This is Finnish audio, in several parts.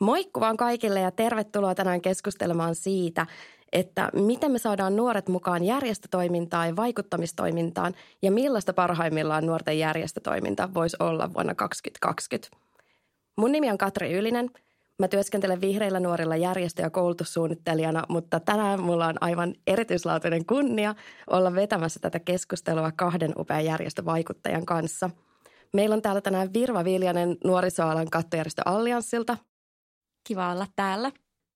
Moikku vaan kaikille ja tervetuloa tänään keskustelemaan siitä, että miten me saadaan nuoret mukaan järjestötoimintaan ja vaikuttamistoimintaan ja millaista parhaimmillaan nuorten järjestötoiminta voisi olla vuonna 2020. Mun nimi on Katri Ylinen. Mä työskentelen vihreillä nuorilla järjestö- ja koulutussuunnittelijana, mutta tänään mulla on aivan erityislaatuinen kunnia olla vetämässä tätä keskustelua kahden upean järjestövaikuttajan kanssa. Meillä on täällä tänään Virva Viljanen nuorisoalan kattojärjestö Allianssilta. Kiva olla täällä.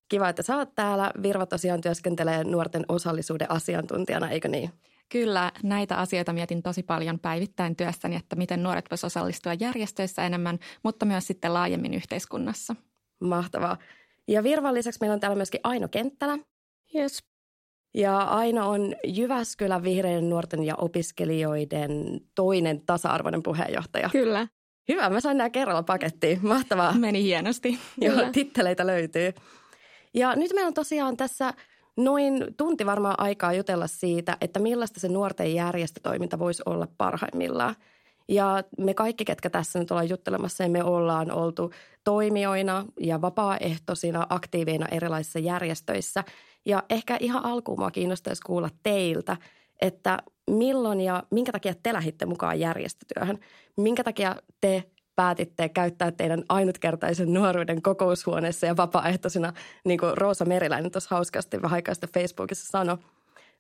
Kiva, että sä oot täällä. Virva tosiaan työskentelee nuorten osallisuuden asiantuntijana, eikö niin? Kyllä, näitä asioita mietin tosi paljon päivittäin työssäni, että miten nuoret voisivat osallistua järjestöissä enemmän, mutta myös sitten laajemmin yhteiskunnassa. Mahtavaa. Ja Virvan lisäksi meillä on täällä myöskin Aino Kenttälä. Yes. Ja Aino on Jyväskylän vihreiden nuorten ja opiskelijoiden toinen tasa-arvoinen puheenjohtaja. Kyllä. Hyvä, mä sain nämä kerralla pakettiin. Mahtavaa. Meni hienosti. Joo, titteleitä löytyy. Ja nyt meillä on tosiaan tässä noin tunti varmaan aikaa jutella siitä, että millaista se nuorten järjestötoiminta voisi olla parhaimmillaan. Ja me kaikki, ketkä tässä nyt ollaan juttelemassa, me ollaan oltu toimijoina ja vapaaehtoisina aktiiveina erilaisissa järjestöissä. Ja ehkä ihan alkuun mua kiinnostaisi kuulla teiltä, että milloin ja minkä takia te lähditte mukaan järjestötyöhön? Minkä takia te päätitte käyttää teidän ainutkertaisen nuoruuden kokoushuoneessa ja vapaaehtoisena, niin kuin Roosa Meriläinen tuossa hauskasti vähän aikaa Facebookissa sanoi.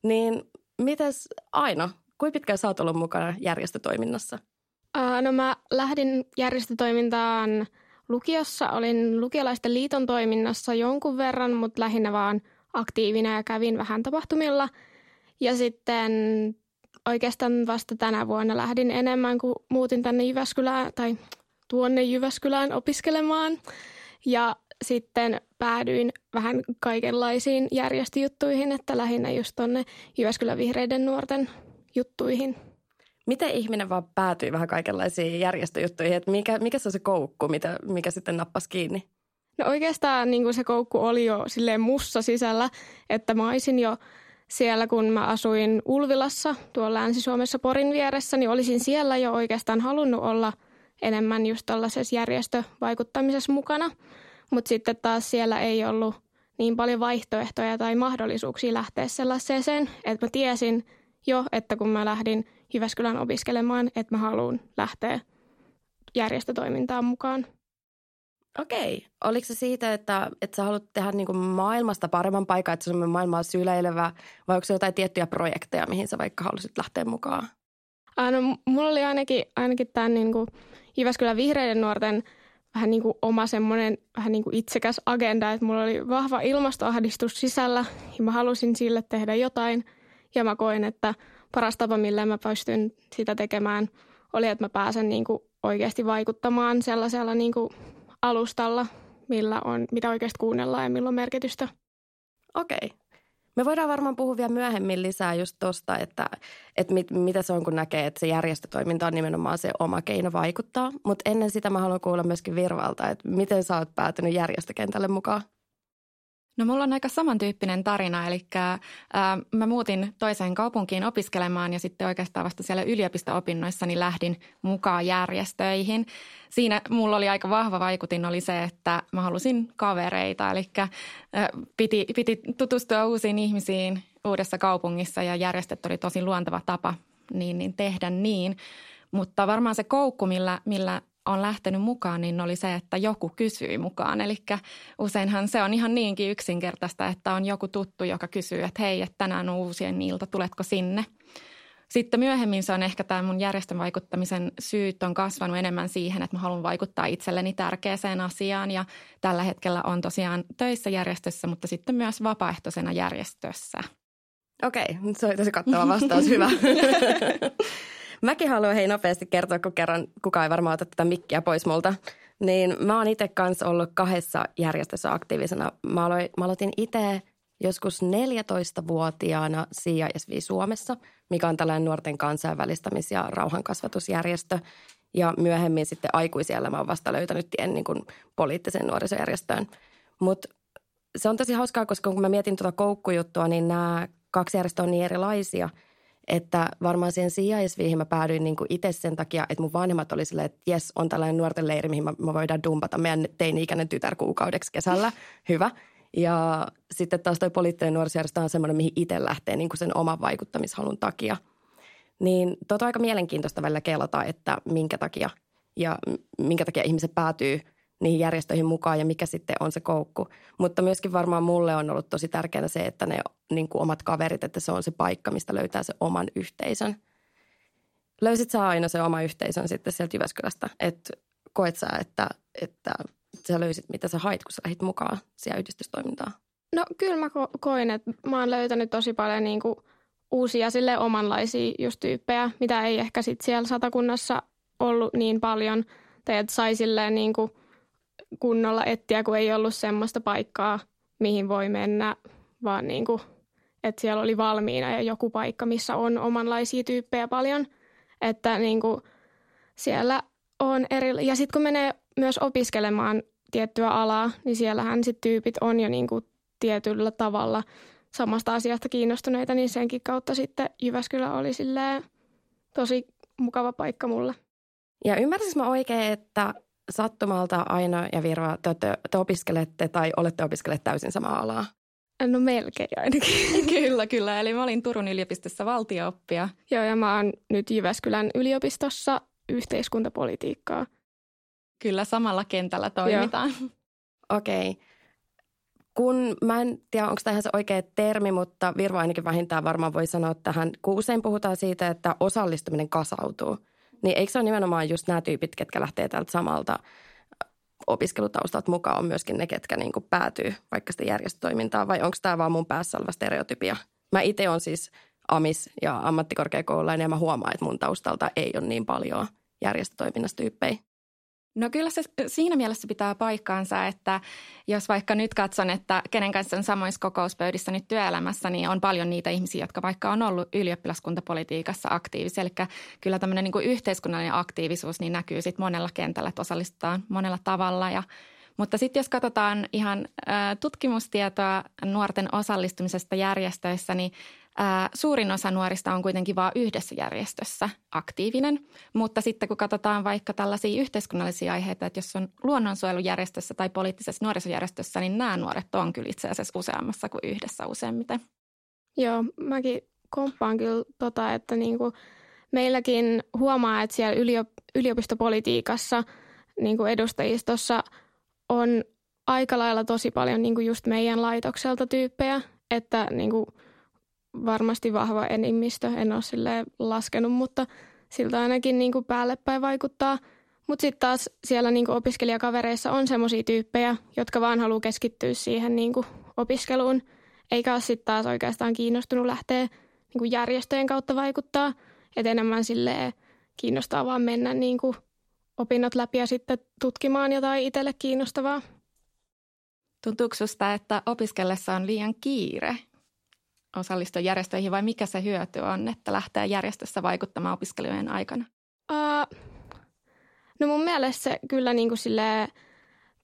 Niin mites Aino, kuinka pitkään sä oot ollut mukana järjestötoiminnassa? No mä lähdin järjestötoimintaan lukiossa. Olin lukiolaisten liiton toiminnassa jonkun verran, mutta lähinnä vaan aktiivina ja kävin vähän tapahtumilla. Ja sitten oikeastaan vasta tänä vuonna lähdin enemmän, kun muutin tänne Jyväskylään tai tuonne Jyväskylään opiskelemaan. Ja sitten päädyin vähän kaikenlaisiin järjestöjuttuihin, että lähinnä just tuonne Jyväskylän vihreiden nuorten juttuihin. Miten ihminen vaan päätyi vähän kaikenlaisiin järjestöjuttuihin? Että mikä, mikä se on se koukku, mitä, mikä sitten nappasi kiinni? No oikeastaan niin kuin se koukku oli jo silleen mussa sisällä, että mä olisin jo siellä, kun mä asuin Ulvilassa tuolla Länsi-Suomessa Porin vieressä, niin olisin siellä jo oikeastaan halunnut olla – enemmän just tällaisessa järjestövaikuttamisessa mukana. Mutta sitten taas siellä ei ollut niin paljon vaihtoehtoja tai mahdollisuuksia lähteä sellaiseen, että mä tiesin jo, että kun mä lähdin Jyväskylän opiskelemaan, että mä haluan lähteä järjestötoimintaan mukaan. Okei. Oliko se siitä, että, että sä haluat tehdä niin kuin maailmasta paremman paikan, että se on maailmaa syleilevä, vai onko se jotain tiettyjä projekteja, mihin sä vaikka halusit lähteä mukaan? No, mulla oli ainakin, ainakin tämän niin kuin Jyväskylän vihreiden nuorten vähän niin kuin oma semmoinen vähän niin kuin itsekäs agenda, että mulla oli vahva ilmastoahdistus sisällä ja mä halusin sille tehdä jotain. Ja mä koin, että paras tapa, millä mä pystyn sitä tekemään, oli, että mä pääsen niin kuin oikeasti vaikuttamaan sellaisella niin kuin alustalla, millä on, mitä oikeasti kuunnellaan ja millä on merkitystä. Okei. Me voidaan varmaan puhua vielä myöhemmin lisää just tuosta, että, että mit, mitä se on, kun näkee, että se järjestötoiminta on nimenomaan se oma keino vaikuttaa. Mutta ennen sitä mä haluan kuulla myöskin Virvalta, että miten sä oot päätynyt järjestökentälle mukaan? No mulla on aika samantyyppinen tarina, eli äh, mä muutin toiseen kaupunkiin opiskelemaan ja sitten oikeastaan vasta siellä yliopisto-opinnoissani lähdin mukaan järjestöihin. Siinä mulla oli aika vahva vaikutin oli se, että mä halusin kavereita, eli äh, piti, piti tutustua uusiin ihmisiin uudessa kaupungissa ja järjestöt oli tosi luonteva tapa niin, niin tehdä niin. Mutta varmaan se koukku, millä, millä on lähtenyt mukaan, niin oli se, että joku kysyi mukaan. Eli useinhan se on ihan niinkin yksinkertaista, että on joku tuttu, joka kysyy, että hei, että tänään on uusien ilta, tuletko sinne? Sitten myöhemmin se on ehkä tämä mun järjestön vaikuttamisen syyt on kasvanut enemmän siihen, että mä haluan vaikuttaa itselleni tärkeäseen asiaan ja tällä hetkellä on tosiaan töissä järjestössä, mutta sitten myös vapaaehtoisena järjestössä. Okei, se oli tosi kattava vastaus, hyvä. Mäkin haluan hei nopeasti kertoa, kun kerran kukaan ei varmaan ota tätä mikkiä pois multa. Niin mä oon itse kanssa ollut kahdessa järjestössä aktiivisena. Mä, aloin, mä aloitin itse joskus 14-vuotiaana CISV Suomessa, mikä on tällainen nuorten kansainvälistämis- ja rauhankasvatusjärjestö. Ja myöhemmin sitten aikuisiellä mä oon vasta löytänyt tien niin kuin poliittisen nuorisojärjestöön. Mutta se on tosi hauskaa, koska kun mä mietin tuota koukkujuttua, niin nämä kaksi järjestöä on niin erilaisia – Että varmaan siihen sijaisviihin mä päädyin niin kuin itse sen takia, että mun vanhemmat oli silleen, että jes, on tällainen nuorten leiri, mihin mä voidaan dumpata meidän teini-ikäinen tytär kuukaudeksi kesällä. Hyvä. Ja sitten taas toi poliittinen nuorisojärjestö on semmoinen, mihin itse lähtee niin kuin sen oman vaikuttamishalun takia. Niin tota aika mielenkiintoista välillä kelata, että minkä takia ja minkä takia ihmiset päätyy niihin järjestöihin mukaan ja mikä sitten on se koukku. Mutta myöskin varmaan mulle on ollut tosi tärkeää se, että ne niin kuin omat kaverit, että se on se paikka, mistä löytää se oman yhteisön. Löysit sä aina se oma yhteisön sitten sieltä Jyväskylästä, että koet sä, että, että sä löysit, mitä sä hait, kun sä lähdit mukaan siihen yhdistystoimintaan? No kyllä mä ko- koin, että mä oon löytänyt tosi paljon niin kuin uusia sille omanlaisia just tyyppejä, mitä ei ehkä sitten siellä satakunnassa ollut niin paljon. Tai että sai silleen niin kuin kunnolla etsiä, kun ei ollut semmoista paikkaa, mihin voi mennä, vaan niin kuin, että siellä oli valmiina ja joku paikka, missä on omanlaisia tyyppejä paljon. Että niin kuin siellä on eri... Ja sitten kun menee myös opiskelemaan tiettyä alaa, niin siellähän sitten tyypit on jo niin kuin tietyllä tavalla samasta asiasta kiinnostuneita, niin senkin kautta sitten Jyväskylä oli tosi mukava paikka mulle. Ja ymmärsinkö mä oikein, että sattumalta Aino ja Virva, te, te, te opiskelette tai olette opiskelleet täysin samaa alaa? No melkein ainakin. kyllä, kyllä. Eli mä olin Turun yliopistossa valtiooppia. Joo, ja mä oon nyt Jyväskylän yliopistossa yhteiskuntapolitiikkaa. Kyllä, samalla kentällä toimitaan. Okei. Okay. Kun mä en tiedä, onko tämä se oikea termi, mutta Virva ainakin vähintään varmaan voi sanoa tähän, kun usein puhutaan siitä, että osallistuminen kasautuu, niin eikö se ole nimenomaan just nämä tyypit, ketkä lähtee täältä samalta opiskelutaustalta mukaan, on myöskin ne, ketkä niin kuin päätyy vaikka sitä järjestötoimintaan, vai onko tämä vaan mun päässä oleva stereotypia? Mä itse on siis amis- ja ammattikorkeakoululainen ja mä huomaan, että mun taustalta ei ole niin paljon järjestötoiminnasta tyyppejä. No kyllä se siinä mielessä pitää paikkaansa, että jos vaikka nyt katson, että kenen kanssa on samoissa kokouspöydissä nyt työelämässä, niin on paljon niitä ihmisiä, jotka vaikka on ollut ylioppilaskuntapolitiikassa aktiivisia. Eli kyllä tämmöinen niin kuin yhteiskunnallinen aktiivisuus niin näkyy sitten monella kentällä, että osallistutaan monella tavalla ja mutta sitten jos katsotaan ihan tutkimustietoa nuorten osallistumisesta järjestöissä, niin Suurin osa nuorista on kuitenkin vain yhdessä järjestössä aktiivinen, mutta sitten kun katsotaan vaikka tällaisia yhteiskunnallisia aiheita, että jos on luonnonsuojelujärjestössä tai poliittisessa nuorisojärjestössä, niin nämä nuoret on kyllä itse asiassa useammassa kuin yhdessä useimmiten. Joo, mäkin komppaan kyllä tota, että niinku meilläkin huomaa, että siellä yliopistopolitiikassa niin edustajistossa on aika lailla tosi paljon niin just meidän laitokselta tyyppejä, että niin kuin – varmasti vahva enemmistö. En ole sille laskenut, mutta siltä ainakin niin kuin päälle päin vaikuttaa. Mutta sitten taas siellä niin kuin opiskelijakavereissa on semmoisia tyyppejä, jotka vaan haluaa keskittyä siihen niin kuin opiskeluun, eikä ole sitten taas oikeastaan kiinnostunut lähteä niin kuin järjestöjen kautta vaikuttaa. Että enemmän sille kiinnostaa vaan mennä niin kuin opinnot läpi ja sitten tutkimaan jotain itselle kiinnostavaa. Tuntuuko sinusta, että opiskellessa on liian kiire osallistua järjestöihin vai mikä se hyöty on, että lähtee järjestössä vaikuttamaan opiskelijoiden aikana? Uh, no mun mielestä se kyllä niin kuin sille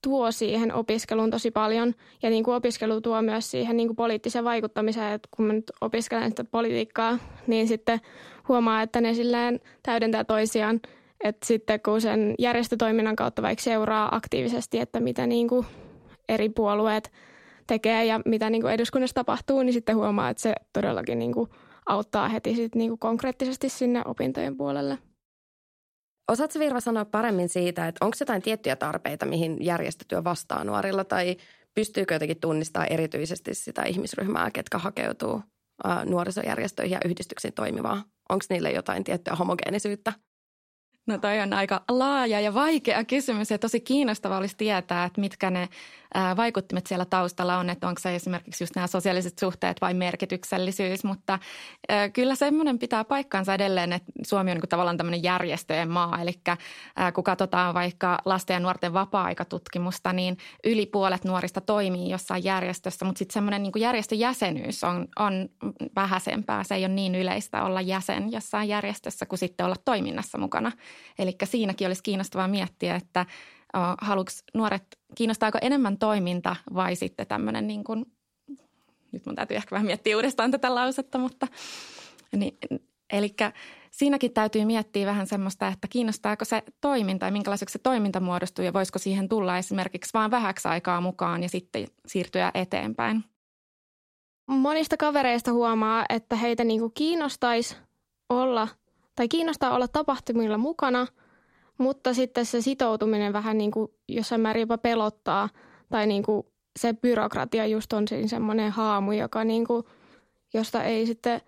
tuo siihen opiskeluun tosi paljon ja niin kuin opiskelu tuo myös siihen niin kuin poliittiseen vaikuttamiseen, että kun mä nyt opiskelen sitä politiikkaa, niin sitten huomaa, että ne silleen täydentää toisiaan, että sitten kun sen järjestötoiminnan kautta vaikka seuraa aktiivisesti, että mitä niin kuin eri puolueet – tekee ja mitä niin kuin eduskunnassa tapahtuu, niin sitten huomaa, että se todellakin niin kuin auttaa heti sit niin kuin konkreettisesti sinne opintojen puolelle. Osaatko Virva sanoa paremmin siitä, että onko jotain tiettyjä tarpeita, mihin järjestötyö vastaa nuorilla tai pystyykö jotenkin tunnistaa erityisesti sitä ihmisryhmää, ketkä hakeutuu nuorisojärjestöihin ja yhdistyksiin toimivaa? Onko niille jotain tiettyä homogeenisyyttä? No toi on aika laaja ja vaikea kysymys ja tosi kiinnostava olisi tietää, että mitkä ne vaikuttimet siellä taustalla on, että onko se esimerkiksi just nämä sosiaaliset suhteet vai merkityksellisyys, mutta kyllä semmoinen pitää paikkansa edelleen, että Suomi on niin tavallaan tämmöinen järjestöjen maa, eli kun katsotaan vaikka lasten ja nuorten vapaa-aikatutkimusta, niin yli puolet nuorista toimii jossain järjestössä, mutta sitten semmoinen niin järjestöjäsenyys on, on vähäisempää, se ei ole niin yleistä olla jäsen jossain järjestössä kuin sitten olla toiminnassa mukana. Eli siinäkin olisi kiinnostavaa miettiä, että haluatko nuoret, kiinnostaako enemmän toiminta vai sitten tämmöinen niin kuin, nyt mun täytyy ehkä vähän miettiä uudestaan tätä lausetta, mutta niin, Eli siinäkin täytyy miettiä vähän semmoista, että kiinnostaako se toiminta ja minkälaiseksi se toiminta muodostuu ja voisiko siihen tulla esimerkiksi vain vähäksi aikaa mukaan ja sitten siirtyä eteenpäin. Monista kavereista huomaa, että heitä niin kuin kiinnostaisi olla tai kiinnostaa olla tapahtumilla mukana, mutta sitten se sitoutuminen vähän niin kuin jossain määrin jopa pelottaa tai niin kuin se byrokratia just on siinä semmoinen haamu, joka niin kuin, josta ei sitten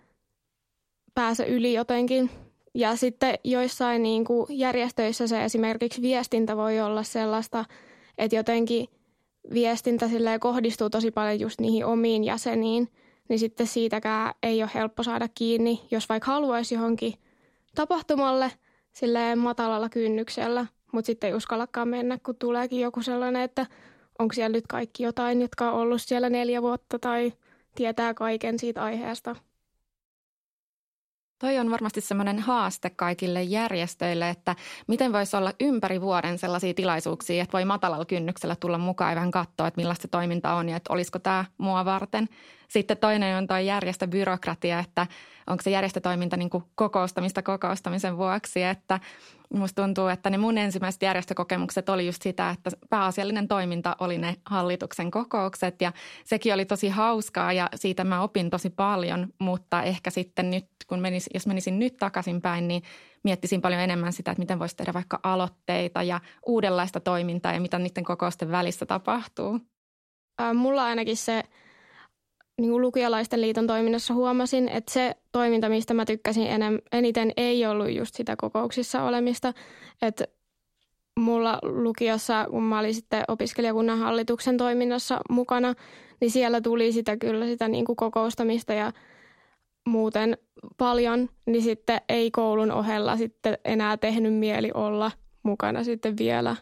pääse yli jotenkin. Ja sitten joissain niin kuin järjestöissä se esimerkiksi viestintä voi olla sellaista, että jotenkin viestintä kohdistuu tosi paljon just niihin omiin jäseniin, niin sitten siitäkään ei ole helppo saada kiinni, jos vaikka haluaisi johonkin tapahtumalle silleen matalalla kynnyksellä, mutta sitten ei uskallakaan mennä, kun tuleekin joku sellainen, että onko siellä nyt kaikki jotain, jotka on ollut siellä neljä vuotta tai tietää kaiken siitä aiheesta. Toi on varmasti semmoinen haaste kaikille järjestöille, että miten voisi olla ympäri vuoden sellaisia tilaisuuksia, että voi matalalla kynnyksellä tulla mukaan ja vähän katsoa, että millaista toiminta on ja että olisiko tämä mua varten. Sitten toinen on tuo järjestöbyrokratia, että onko se järjestötoiminta niin kokoustamista kokoustamisen vuoksi, että musta tuntuu, että ne mun ensimmäiset järjestökokemukset oli just sitä, että pääasiallinen toiminta oli ne hallituksen kokoukset ja sekin oli tosi hauskaa ja siitä mä opin tosi paljon, mutta ehkä sitten nyt, kun menis, jos menisin nyt takaisinpäin, niin miettisin paljon enemmän sitä, että miten voisi tehdä vaikka aloitteita ja uudenlaista toimintaa ja mitä niiden kokousten välissä tapahtuu. mulla ainakin se niin kuin liiton toiminnassa huomasin, että se toiminta, mistä mä tykkäsin enem, eniten, ei ollut just sitä kokouksissa olemista. Että mulla lukiossa, kun mä olin sitten opiskelijakunnan hallituksen toiminnassa mukana, niin siellä tuli sitä kyllä sitä niin kuin kokoustamista ja muuten paljon, niin sitten ei koulun ohella sitten enää tehnyt mieli olla mukana sitten vielä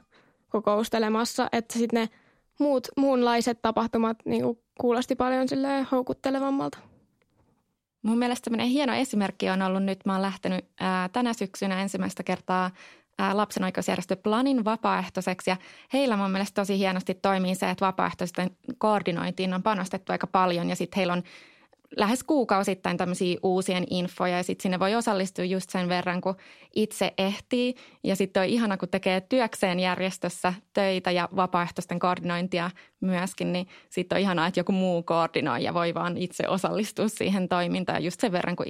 kokoustelemassa. Että sitten ne muut, muunlaiset tapahtumat niin kuin kuulosti paljon houkuttelevammalta. Mun mielestä tämmöinen hieno esimerkki on ollut nyt, mä oon lähtenyt ää, tänä syksynä ensimmäistä kertaa ää, lapsen oikeusjärjestö Planin vapaaehtoiseksi ja heillä mun mielestä tosi hienosti toimii se, että vapaaehtoisten koordinointiin on panostettu aika paljon ja sitten heillä on lähes kuukausittain tämmöisiä uusien infoja ja sitten sinne voi osallistua just sen verran, kun itse ehtii. Ja sitten on ihana, kun tekee työkseen järjestössä töitä ja vapaaehtoisten koordinointia myöskin, niin sitten on ihanaa, että joku muu koordinoi ja voi vaan itse osallistua siihen toimintaan just sen verran, kun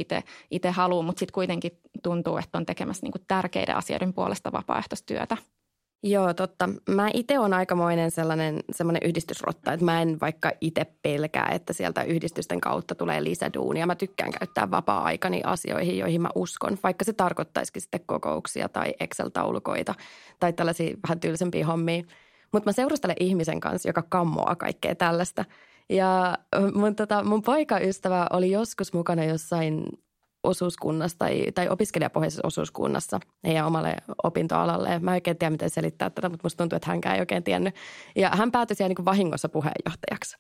itse haluaa, mutta sitten kuitenkin tuntuu, että on tekemässä niinku tärkeiden asioiden puolesta vapaaehtoistyötä. Joo, totta. Mä itse on aikamoinen sellainen semmoinen yhdistysrotta, että mä en vaikka itse pelkää, että sieltä yhdistysten kautta tulee lisäduunia. Mä tykkään käyttää vapaa-aikani asioihin, joihin mä uskon, vaikka se tarkoittaisikin sitten kokouksia tai Excel-taulukoita tai tällaisia vähän tylsempiä hommia. Mutta mä seurustelen ihmisen kanssa, joka kammoaa kaikkea tällaista. Ja mun, tota, mun poikaystävä oli joskus mukana jossain osuuskunnassa tai, tai opiskelijapohjaisessa osuuskunnassa heidän omalle opintoalalle. Mä en oikein tiedä, miten selittää tätä, mutta musta tuntuu, että hänkään ei oikein tiennyt. Ja hän päätyi siellä niin vahingossa puheenjohtajaksi.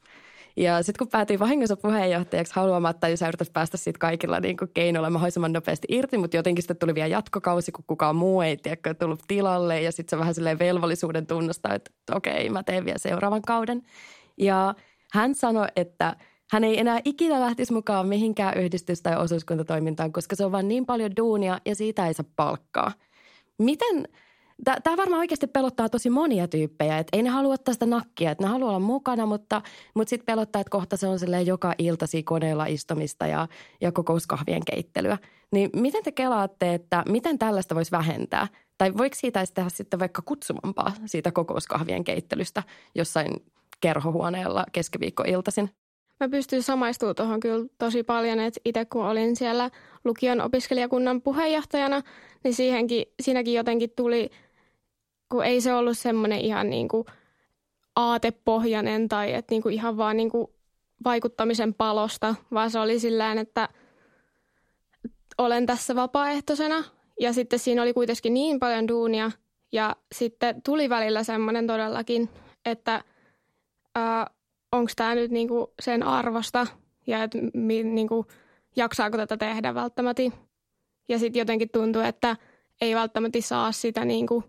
Ja sitten kun päätyi vahingossa puheenjohtajaksi haluamatta, ja yrittäisi päästä siitä kaikilla niin kuin keinoilla mahdollisimman nopeasti irti, mutta jotenkin sitten tuli vielä jatkokausi, kun kukaan muu ei tiedä, tullut tilalle. Ja sitten se vähän silleen velvollisuuden tunnusta, että okei, mä teen vielä seuraavan kauden. Ja hän sanoi, että – hän ei enää ikinä lähtisi mukaan mihinkään yhdistys- tai osuuskuntatoimintaan, koska se on vain niin paljon duunia ja siitä ei saa palkkaa. Miten, tämä varmaan oikeasti pelottaa tosi monia tyyppejä, että ei ne halua sitä nakkia, että ne haluaa olla mukana, mutta, mutta sitten pelottaa, että kohta se on joka iltasi koneella istumista ja, ja kokouskahvien keittelyä. Niin miten te kelaatte, että miten tällaista voisi vähentää? Tai voiko siitä tehdä sitten vaikka kutsumampaa siitä kokouskahvien keittelystä jossain kerhohuoneella keskiviikkoiltaisin? Mä pystyn samaistumaan tuohon kyllä tosi paljon, että itse kun olin siellä lukion opiskelijakunnan puheenjohtajana, niin siihenkin, siinäkin jotenkin tuli, kun ei se ollut semmoinen ihan niin kuin aatepohjainen tai että niin kuin ihan vaan niin kuin vaikuttamisen palosta, vaan se oli sillä että olen tässä vapaaehtoisena. Ja sitten siinä oli kuitenkin niin paljon duunia ja sitten tuli välillä semmoinen todellakin, että ää, onko tämä nyt niinku sen arvosta ja että niinku, jaksaako tätä tehdä välttämättä. Ja sitten jotenkin tuntuu, että ei välttämättä saa sitä niinku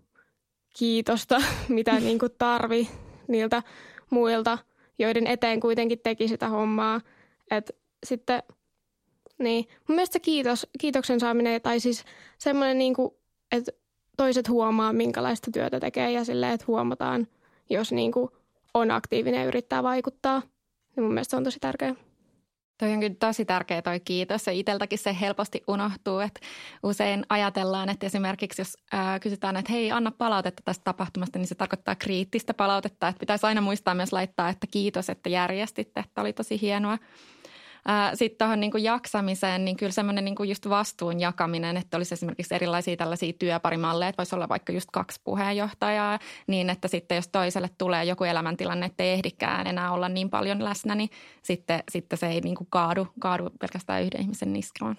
kiitosta, mitä niinku tarvi niiltä muilta, joiden eteen kuitenkin teki sitä hommaa. Et sitten Niin, mun mielestä se kiitos, kiitoksen saaminen tai siis semmoinen niin kuin, että toiset huomaa, minkälaista työtä tekee ja silleen, että huomataan, jos niin kuin on aktiivinen ja yrittää vaikuttaa. Niin mun mielestä se on tosi tärkeää. Toi on kyllä tosi tärkeä toi kiitos ja itseltäkin se helposti unohtuu, että usein ajatellaan, että esimerkiksi jos ää, kysytään, että hei anna palautetta tästä tapahtumasta, niin se tarkoittaa kriittistä palautetta, että pitäisi aina muistaa myös laittaa, että kiitos, että järjestitte, että oli tosi hienoa. Sitten tuohon niin jaksamiseen, niin kyllä semmoinen niin just vastuun jakaminen, että olisi esimerkiksi erilaisia tällaisia työparimalleja, että voisi olla vaikka just kaksi puheenjohtajaa, niin että sitten jos toiselle tulee joku elämäntilanne, että ei ehdikään enää olla niin paljon läsnä, niin sitten, sitten se ei niin kaadu, kaadu pelkästään yhden ihmisen niskaan.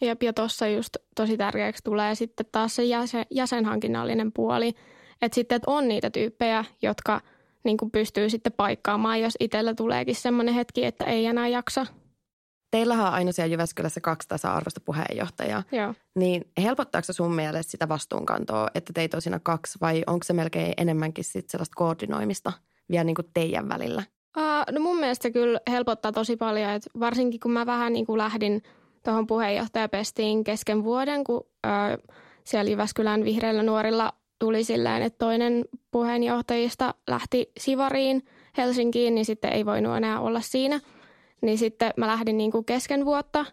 Jep, ja tuossa just tosi tärkeäksi tulee sitten taas se jäsen, jäsenhankinnallinen puoli, että sitten että on niitä tyyppejä, jotka – niin kuin pystyy sitten paikkaamaan, jos itsellä tuleekin semmoinen hetki, että ei enää jaksa. Teillähän on aina siellä Jyväskylässä kaksi tasa-arvoista puheenjohtajaa. Joo. Niin helpottaako sun mielestä sitä vastuunkantoa, että teitä on siinä kaksi vai onko se melkein enemmänkin sit sellaista koordinoimista vielä niin kuin teidän välillä? Uh, no mun mielestä kyllä helpottaa tosi paljon, että varsinkin kun mä vähän niin kuin lähdin tuohon puheenjohtajapestiin kesken vuoden, kun uh, siellä Jyväskylän vihreillä nuorilla tuli silleen, että toinen puheenjohtajista lähti Sivariin Helsinkiin, niin sitten ei voinut enää olla siinä. Niin sitten mä lähdin niin kuin kesken vuotta,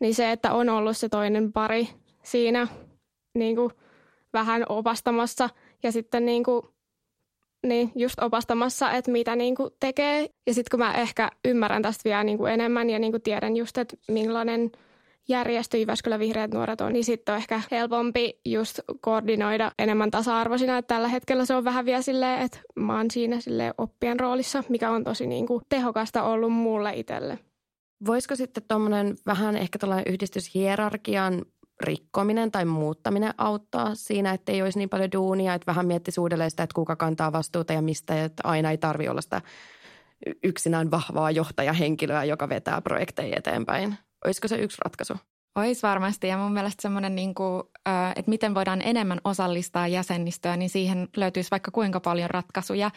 niin se, että on ollut se toinen pari siinä niin kuin vähän opastamassa ja sitten niin kuin, niin just opastamassa, että mitä niin kuin tekee. Ja sitten kun mä ehkä ymmärrän tästä vielä niin kuin enemmän ja niin kuin tiedän just, että millainen – järjestö Jyväskylän vihreät nuoret on, niin sitten on ehkä helpompi just koordinoida enemmän tasa-arvoisina. Että tällä hetkellä se on vähän vielä silleen, että mä oon siinä silleen oppien roolissa, mikä on tosi niin kuin tehokasta ollut mulle itselle. Voisiko sitten tuommoinen vähän ehkä tällainen yhdistyshierarkian rikkominen tai muuttaminen auttaa siinä, että ei olisi niin paljon duunia, että vähän miettisi uudelleen sitä, että kuka kantaa vastuuta ja mistä, että aina ei tarvi olla sitä yksinään vahvaa johtajahenkilöä, joka vetää projekteja eteenpäin. Olisiko se yksi ratkaisu? Ois varmasti ja mun mielestä semmoinen, niin kuin, että miten voidaan enemmän osallistaa jäsenistöä, niin siihen löytyisi vaikka kuinka paljon ratkaisuja.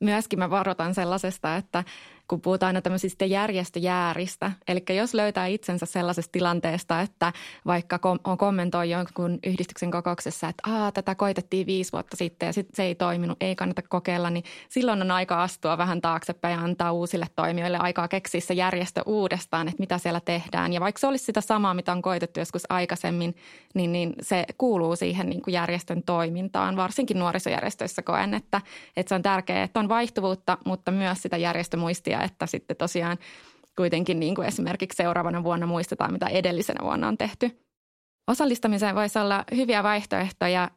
Myöskin mä varoitan sellaisesta, että kun puhutaan aina tämmöisistä järjestöjääristä. Eli jos löytää itsensä sellaisesta tilanteesta, että vaikka kom- on kommentoi jonkun yhdistyksen kokouksessa, että Aa, tätä koitettiin viisi vuotta sitten ja sitten se ei toiminut, ei kannata kokeilla, niin silloin on aika astua vähän taaksepäin ja antaa uusille toimijoille aikaa keksiä se järjestö uudestaan, että mitä siellä tehdään. Ja vaikka se olisi sitä samaa, mitä on koitettu joskus aikaisemmin, niin, niin se kuuluu siihen niin kuin järjestön toimintaan. Varsinkin nuorisojärjestöissä koen, että, että se on tärkeää, että on vaihtuvuutta, mutta myös sitä järjestömuistia että sitten tosiaan kuitenkin niin kuin esimerkiksi seuraavana vuonna muistetaan, mitä edellisenä vuonna on tehty. Osallistamiseen voisi olla hyviä vaihtoehtoja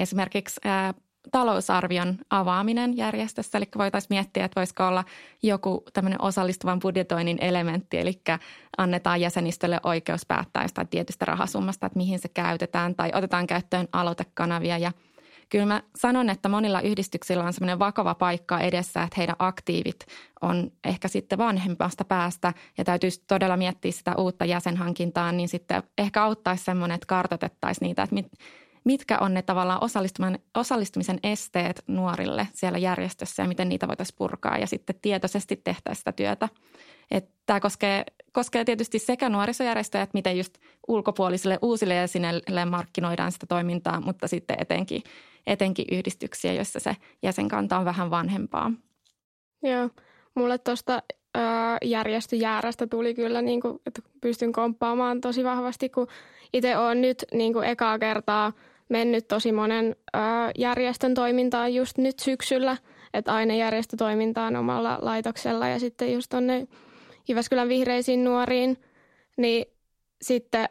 esimerkiksi ää, talousarvion avaaminen järjestössä. Eli voitaisiin miettiä, että voisiko olla joku tämmöinen osallistuvan budjetoinnin elementti, eli annetaan jäsenistölle oikeus päättää jostain tietystä rahasummasta, että mihin se käytetään, tai otetaan käyttöön aloitekanavia ja – kyllä mä sanon, että monilla yhdistyksillä on semmoinen vakava paikka edessä, että heidän aktiivit on ehkä sitten vanhempasta päästä ja täytyisi todella miettiä sitä uutta jäsenhankintaa, niin sitten ehkä auttaisi semmoinen, että kartoitettaisiin niitä, että mit, mitkä on ne tavallaan osallistumisen, osallistumisen esteet nuorille siellä järjestössä ja miten niitä voitaisiin purkaa ja sitten tietoisesti tehtäisiin sitä työtä. Tämä koskee, koskee tietysti sekä nuorisojärjestöjä, että miten just ulkopuolisille uusille jäsenille markkinoidaan sitä toimintaa, mutta sitten etenkin, etenkin yhdistyksiä, joissa se jäsenkanta on vähän vanhempaa. Joo, mulle tuosta järjestöjäärästä tuli kyllä, niin kuin, että pystyn komppaamaan tosi vahvasti, kun itse olen nyt niin kuin ekaa kertaa mennyt tosi monen ö, järjestön toimintaan just nyt syksyllä, että aina järjestötoimintaan omalla laitoksella ja sitten just tuonne Jyväskylän vihreisiin nuoriin, niin sitten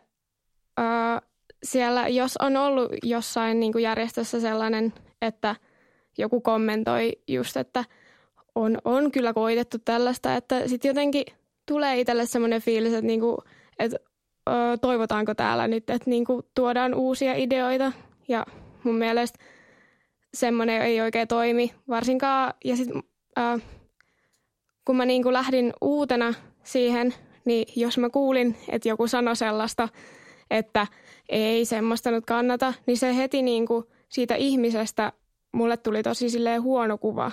ää, siellä, jos on ollut jossain niin kuin järjestössä sellainen, että joku kommentoi just, että on, on kyllä koitettu tällaista, että sitten jotenkin tulee itselle semmoinen fiilis, että, niinku, että ö, toivotaanko täällä nyt, että niinku, tuodaan uusia ideoita. Ja mun mielestä semmoinen ei oikein toimi, varsinkaan. Ja sitten kun mä niin kuin lähdin uutena siihen, niin jos mä kuulin, että joku sanoi sellaista, että ei semmoista nyt kannata, niin se heti niin kuin siitä ihmisestä mulle tuli tosi silleen huono kuva.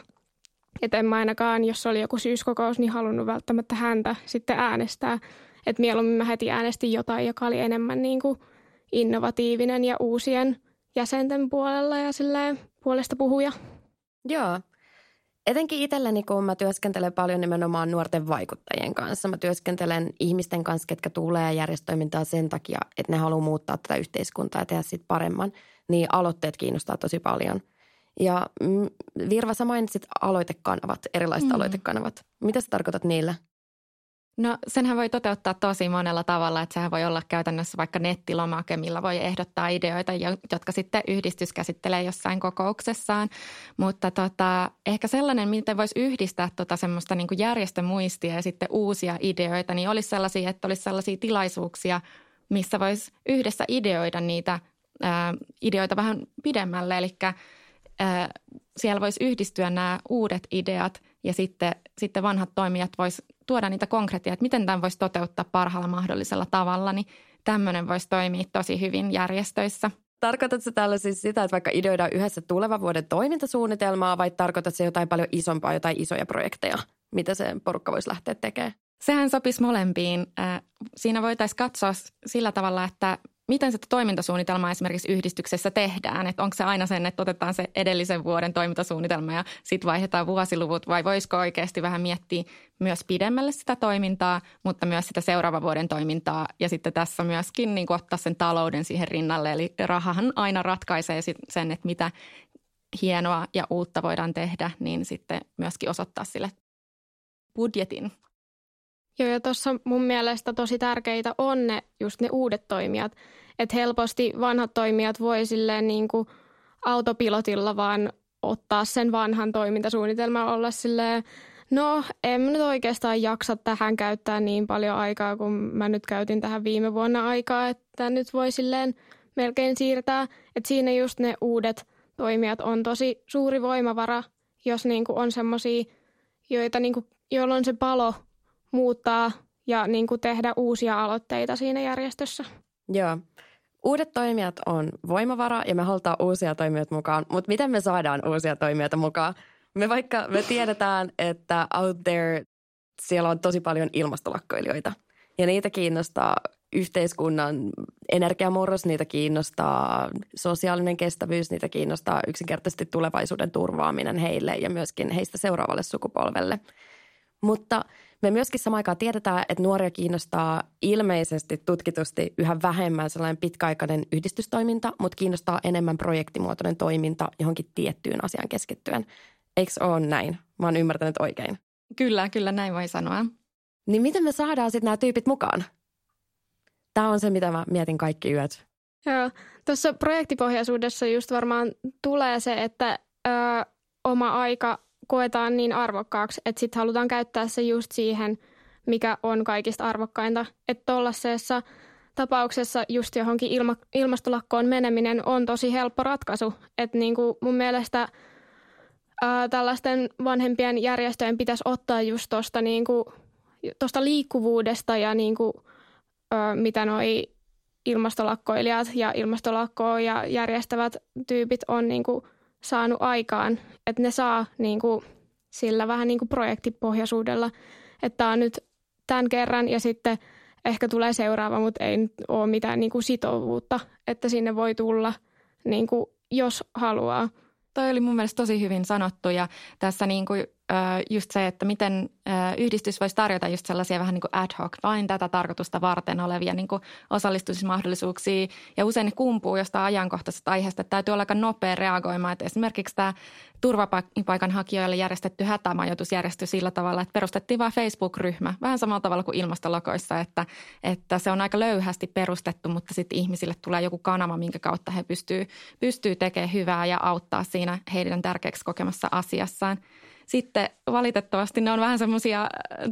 Että en mä ainakaan, jos oli joku syyskokous, niin halunnut välttämättä häntä sitten äänestää. Että mieluummin mä heti äänestin jotain, joka oli enemmän niin kuin innovatiivinen ja uusien jäsenten puolella ja puolesta puhuja. Joo. Etenkin itselleni, kun mä työskentelen paljon nimenomaan nuorten vaikuttajien kanssa. Mä työskentelen ihmisten kanssa, ketkä tulee järjestöimintaa sen takia, että ne haluaa muuttaa tätä yhteiskuntaa ja tehdä siitä paremman. Niin aloitteet kiinnostaa tosi paljon. Ja mm, Virva, sä mainitsit aloitekanavat, erilaiset mm. aloitekanavat. Mitä sä tarkoitat niillä? No senhän voi toteuttaa tosi monella tavalla, että sehän voi olla käytännössä vaikka nettilomake, millä voi ehdottaa ideoita, jotka sitten yhdistys käsittelee jossain kokouksessaan. Mutta tota, ehkä sellainen, miten voisi yhdistää tota semmoista niin järjestömuistia ja sitten uusia ideoita, niin olisi sellaisia, että olisi sellaisia tilaisuuksia, missä voisi yhdessä ideoida niitä ää, ideoita vähän pidemmälle. Eli ää, siellä voisi yhdistyä nämä uudet ideat ja sitten, sitten vanhat toimijat voisi tuoda niitä konkreettia, että miten tämän voisi toteuttaa parhaalla mahdollisella tavalla, niin tämmöinen voisi toimia tosi hyvin järjestöissä. Tarkoitatko tällä siis sitä, että vaikka ideoidaan yhdessä tulevan vuoden toimintasuunnitelmaa vai tarkoitatko se jotain paljon isompaa, jotain isoja projekteja, mitä se porukka voisi lähteä tekemään? Sehän sopisi molempiin. Siinä voitaisiin katsoa sillä tavalla, että miten sitä toimintasuunnitelmaa esimerkiksi yhdistyksessä tehdään? Että onko se aina sen, että otetaan se edellisen vuoden toimintasuunnitelma ja sitten vaihdetaan vuosiluvut vai voisiko oikeasti vähän miettiä myös pidemmälle sitä toimintaa, mutta myös sitä seuraavan vuoden toimintaa ja sitten tässä myöskin niin ottaa sen talouden siihen rinnalle. Eli rahahan aina ratkaisee sen, että mitä hienoa ja uutta voidaan tehdä, niin sitten myöskin osoittaa sille budjetin Joo, ja tuossa mun mielestä tosi tärkeitä on ne, just ne uudet toimijat. Että helposti vanhat toimijat voi silleen niin kuin autopilotilla vaan ottaa sen vanhan toimintasuunnitelman olla silleen, no en nyt oikeastaan jaksa tähän käyttää niin paljon aikaa, kun mä nyt käytin tähän viime vuonna aikaa, että nyt voi silleen melkein siirtää. Että siinä just ne uudet toimijat on tosi suuri voimavara, jos niin kuin on semmoisia, joita niin kuin, joilla on se palo – muuttaa ja niin kuin tehdä uusia aloitteita siinä järjestössä. Joo. Uudet toimijat on voimavara ja me halutaan uusia toimijoita mukaan, mutta miten me saadaan uusia toimijoita mukaan? Me vaikka me tiedetään, että out there siellä on tosi paljon ilmastolakkoilijoita ja niitä kiinnostaa yhteiskunnan energiamurros, niitä kiinnostaa sosiaalinen kestävyys, niitä kiinnostaa yksinkertaisesti tulevaisuuden turvaaminen heille ja myöskin heistä seuraavalle sukupolvelle. Mutta – me myöskin samaan aikaan tiedetään, että nuoria kiinnostaa ilmeisesti tutkitusti yhä vähemmän sellainen pitkäaikainen yhdistystoiminta, mutta kiinnostaa enemmän projektimuotoinen toiminta johonkin tiettyyn asiaan keskittyen. Eikö ole näin? Mä oon ymmärtänyt oikein. Kyllä, kyllä näin voi sanoa. Niin miten me saadaan sitten nämä tyypit mukaan? Tämä on se, mitä mä mietin kaikki yöt. Joo, tuossa projektipohjaisuudessa just varmaan tulee se, että ö, oma aika koetaan niin arvokkaaksi, että sitten halutaan käyttää se just siihen, mikä on kaikista arvokkainta. Että tuollaisessa tapauksessa just johonkin ilma, ilmastolakkoon meneminen on tosi helppo ratkaisu. Että niin kuin mun mielestä ää, tällaisten vanhempien järjestöjen pitäisi ottaa just tuosta niin tosta liikkuvuudesta ja niin kuin, ää, mitä noi ilmastolakkoilijat ja ilmastolakkoa ja järjestävät tyypit on niin kuin – saanut aikaan, että ne saa niin kuin, sillä vähän niin kuin projektipohjaisuudella, että tämä on nyt tämän kerran ja sitten ehkä tulee seuraava, mutta ei ole mitään niin kuin sitovuutta, että sinne voi tulla niin kuin, jos haluaa. Toi oli mun mielestä tosi hyvin sanottu ja tässä niin kuin just se, että miten yhdistys voisi tarjota just sellaisia vähän niin kuin ad hoc, vain tätä tarkoitusta varten olevia niin kuin osallistumismahdollisuuksia. Ja usein ne kumpuu jostain ajankohtaisesta aiheesta, että täytyy olla aika nopea reagoimaan. Että esimerkiksi tämä turvapaikanhakijoille järjestetty hätämajoitusjärjestö sillä tavalla, että perustettiin vain Facebook-ryhmä, vähän samalla tavalla kuin ilmastolokoissa, että, että se on aika löyhästi perustettu, mutta sitten ihmisille tulee joku kanava, minkä kautta he pystyy, pystyy tekemään hyvää ja auttaa siinä heidän tärkeäksi kokemassa asiassaan. Sitten valitettavasti ne on vähän semmoisia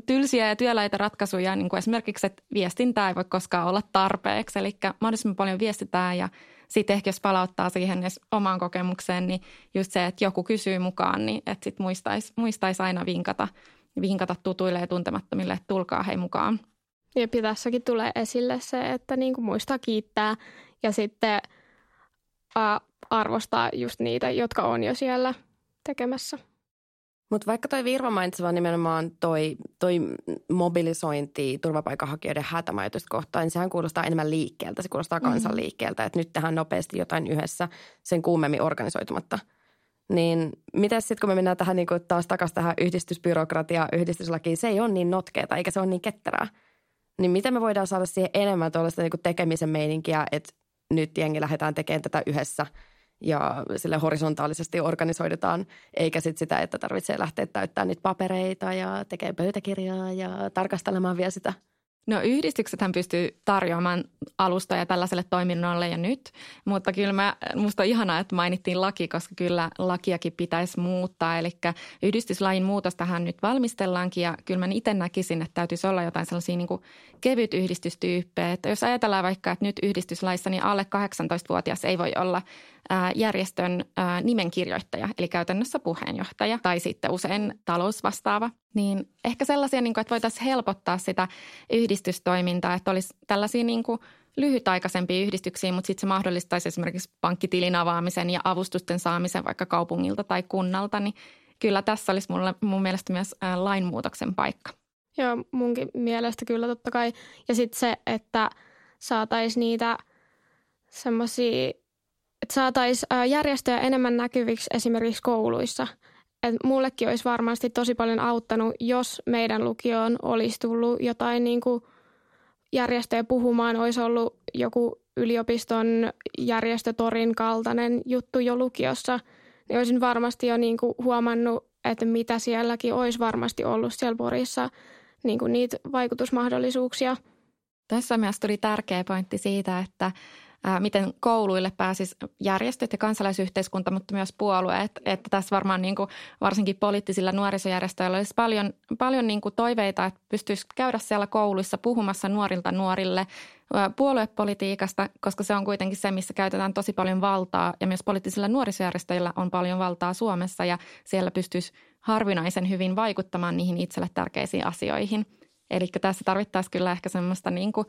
tylsiä ja työläitä ratkaisuja, niin kuin esimerkiksi, että viestintää ei voi koskaan olla tarpeeksi. Eli mahdollisimman paljon viestitään ja sitten ehkä jos palauttaa siihen edes omaan kokemukseen, niin just se, että joku kysyy mukaan, niin että sitten muistaisi muistais aina vinkata, vinkata tutuille ja tuntemattomille, että tulkaa hei mukaan. Ja tässäkin tulee esille se, että niin kuin muistaa kiittää ja sitten arvostaa just niitä, jotka on jo siellä tekemässä. Mutta vaikka toi Virva mainitseva nimenomaan toi, toi mobilisointi turvapaikanhakijoiden hätämajoitusta kohtaan, niin sehän kuulostaa enemmän liikkeeltä. Se kuulostaa kansanliikkeeltä, että nyt tähän nopeasti jotain yhdessä sen kuumemmin organisoitumatta. Niin mitä sitten, kun me mennään tähän niin kuin taas takaisin tähän yhdistysbyrokratia, yhdistyslakiin, se ei ole niin notkeeta eikä se ole niin ketterää. Niin miten me voidaan saada siihen enemmän tuollaista niin tekemisen meininkiä, että nyt jengi lähdetään tekemään tätä yhdessä – ja sille horisontaalisesti organisoidutaan, eikä sit sitä, että tarvitsee lähteä täyttämään niitä papereita ja tekee pöytäkirjaa ja tarkastelemaan vielä sitä – No yhdistyksethän pystyy tarjoamaan alustoja tällaiselle toiminnolle jo nyt, mutta kyllä mä, musta on ihanaa, että mainittiin laki, koska kyllä lakiakin pitäisi muuttaa. Eli yhdistyslain muutostahan nyt valmistellaankin ja kyllä mä itse näkisin, että täytyisi olla jotain sellaisia niin kuin kevyt yhdistystyyppejä. Että jos ajatellaan vaikka, että nyt yhdistyslaissa niin alle 18-vuotias ei voi olla järjestön nimenkirjoittaja, eli käytännössä puheenjohtaja tai sitten usein talousvastaava. Niin ehkä sellaisia, niin kuin, että voitaisiin helpottaa sitä yhdistystoimintaa, että olisi tällaisia niin kuin lyhytaikaisempia yhdistyksiä, mutta sitten se mahdollistaisi esimerkiksi pankkitilin avaamisen ja avustusten saamisen vaikka kaupungilta tai kunnalta, niin kyllä tässä olisi mulle, mun mielestä myös lainmuutoksen paikka. Joo, munkin mielestä kyllä totta kai. Ja sitten se, että saataisiin niitä semmoisia että saataisiin järjestöjä enemmän näkyviksi esimerkiksi kouluissa. Et mullekin olisi varmasti tosi paljon auttanut, jos meidän lukioon olisi tullut jotain niin kuin järjestöjä puhumaan, olisi ollut joku yliopiston järjestötorin kaltainen juttu jo lukiossa, niin olisin varmasti jo niin kuin huomannut, että mitä sielläkin olisi varmasti ollut siellä Porissa niin kuin niitä vaikutusmahdollisuuksia. Tässä myös tuli tärkeä pointti siitä, että miten kouluille pääsis järjestöt ja kansalaisyhteiskunta, mutta myös puolueet. Että tässä varmaan niin kuin varsinkin poliittisilla nuorisojärjestöillä olisi paljon, paljon niin kuin toiveita, että pystyisi käydä siellä kouluissa puhumassa nuorilta nuorille puoluepolitiikasta, koska se on kuitenkin se, missä käytetään tosi paljon valtaa ja myös poliittisilla nuorisojärjestöillä on paljon valtaa Suomessa ja siellä pystyisi harvinaisen hyvin vaikuttamaan niihin itselle tärkeisiin asioihin. Eli tässä tarvittaisiin kyllä ehkä semmoista niin kuin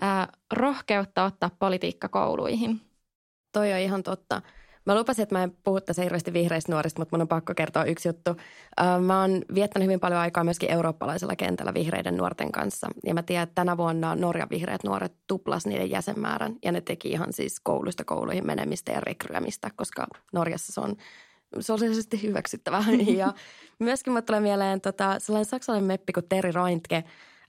ää, rohkeutta ottaa politiikka kouluihin. Toi on ihan totta. Mä lupasin, että mä en puhu tässä hirveästi vihreistä nuorista, mutta mun on pakko kertoa yksi juttu. Mä oon viettänyt hyvin paljon aikaa myöskin eurooppalaisella kentällä vihreiden nuorten kanssa. Ja mä tiedän, että tänä vuonna Norjan vihreät nuoret tuplas niiden jäsenmäärän. Ja ne teki ihan siis kouluista kouluihin menemistä ja rekryämistä, koska Norjassa se on sosiaalisesti hyväksyttävää. Ja myöskin mä tulee mieleen tota, sellainen saksalainen meppi kuin Terry Reintke.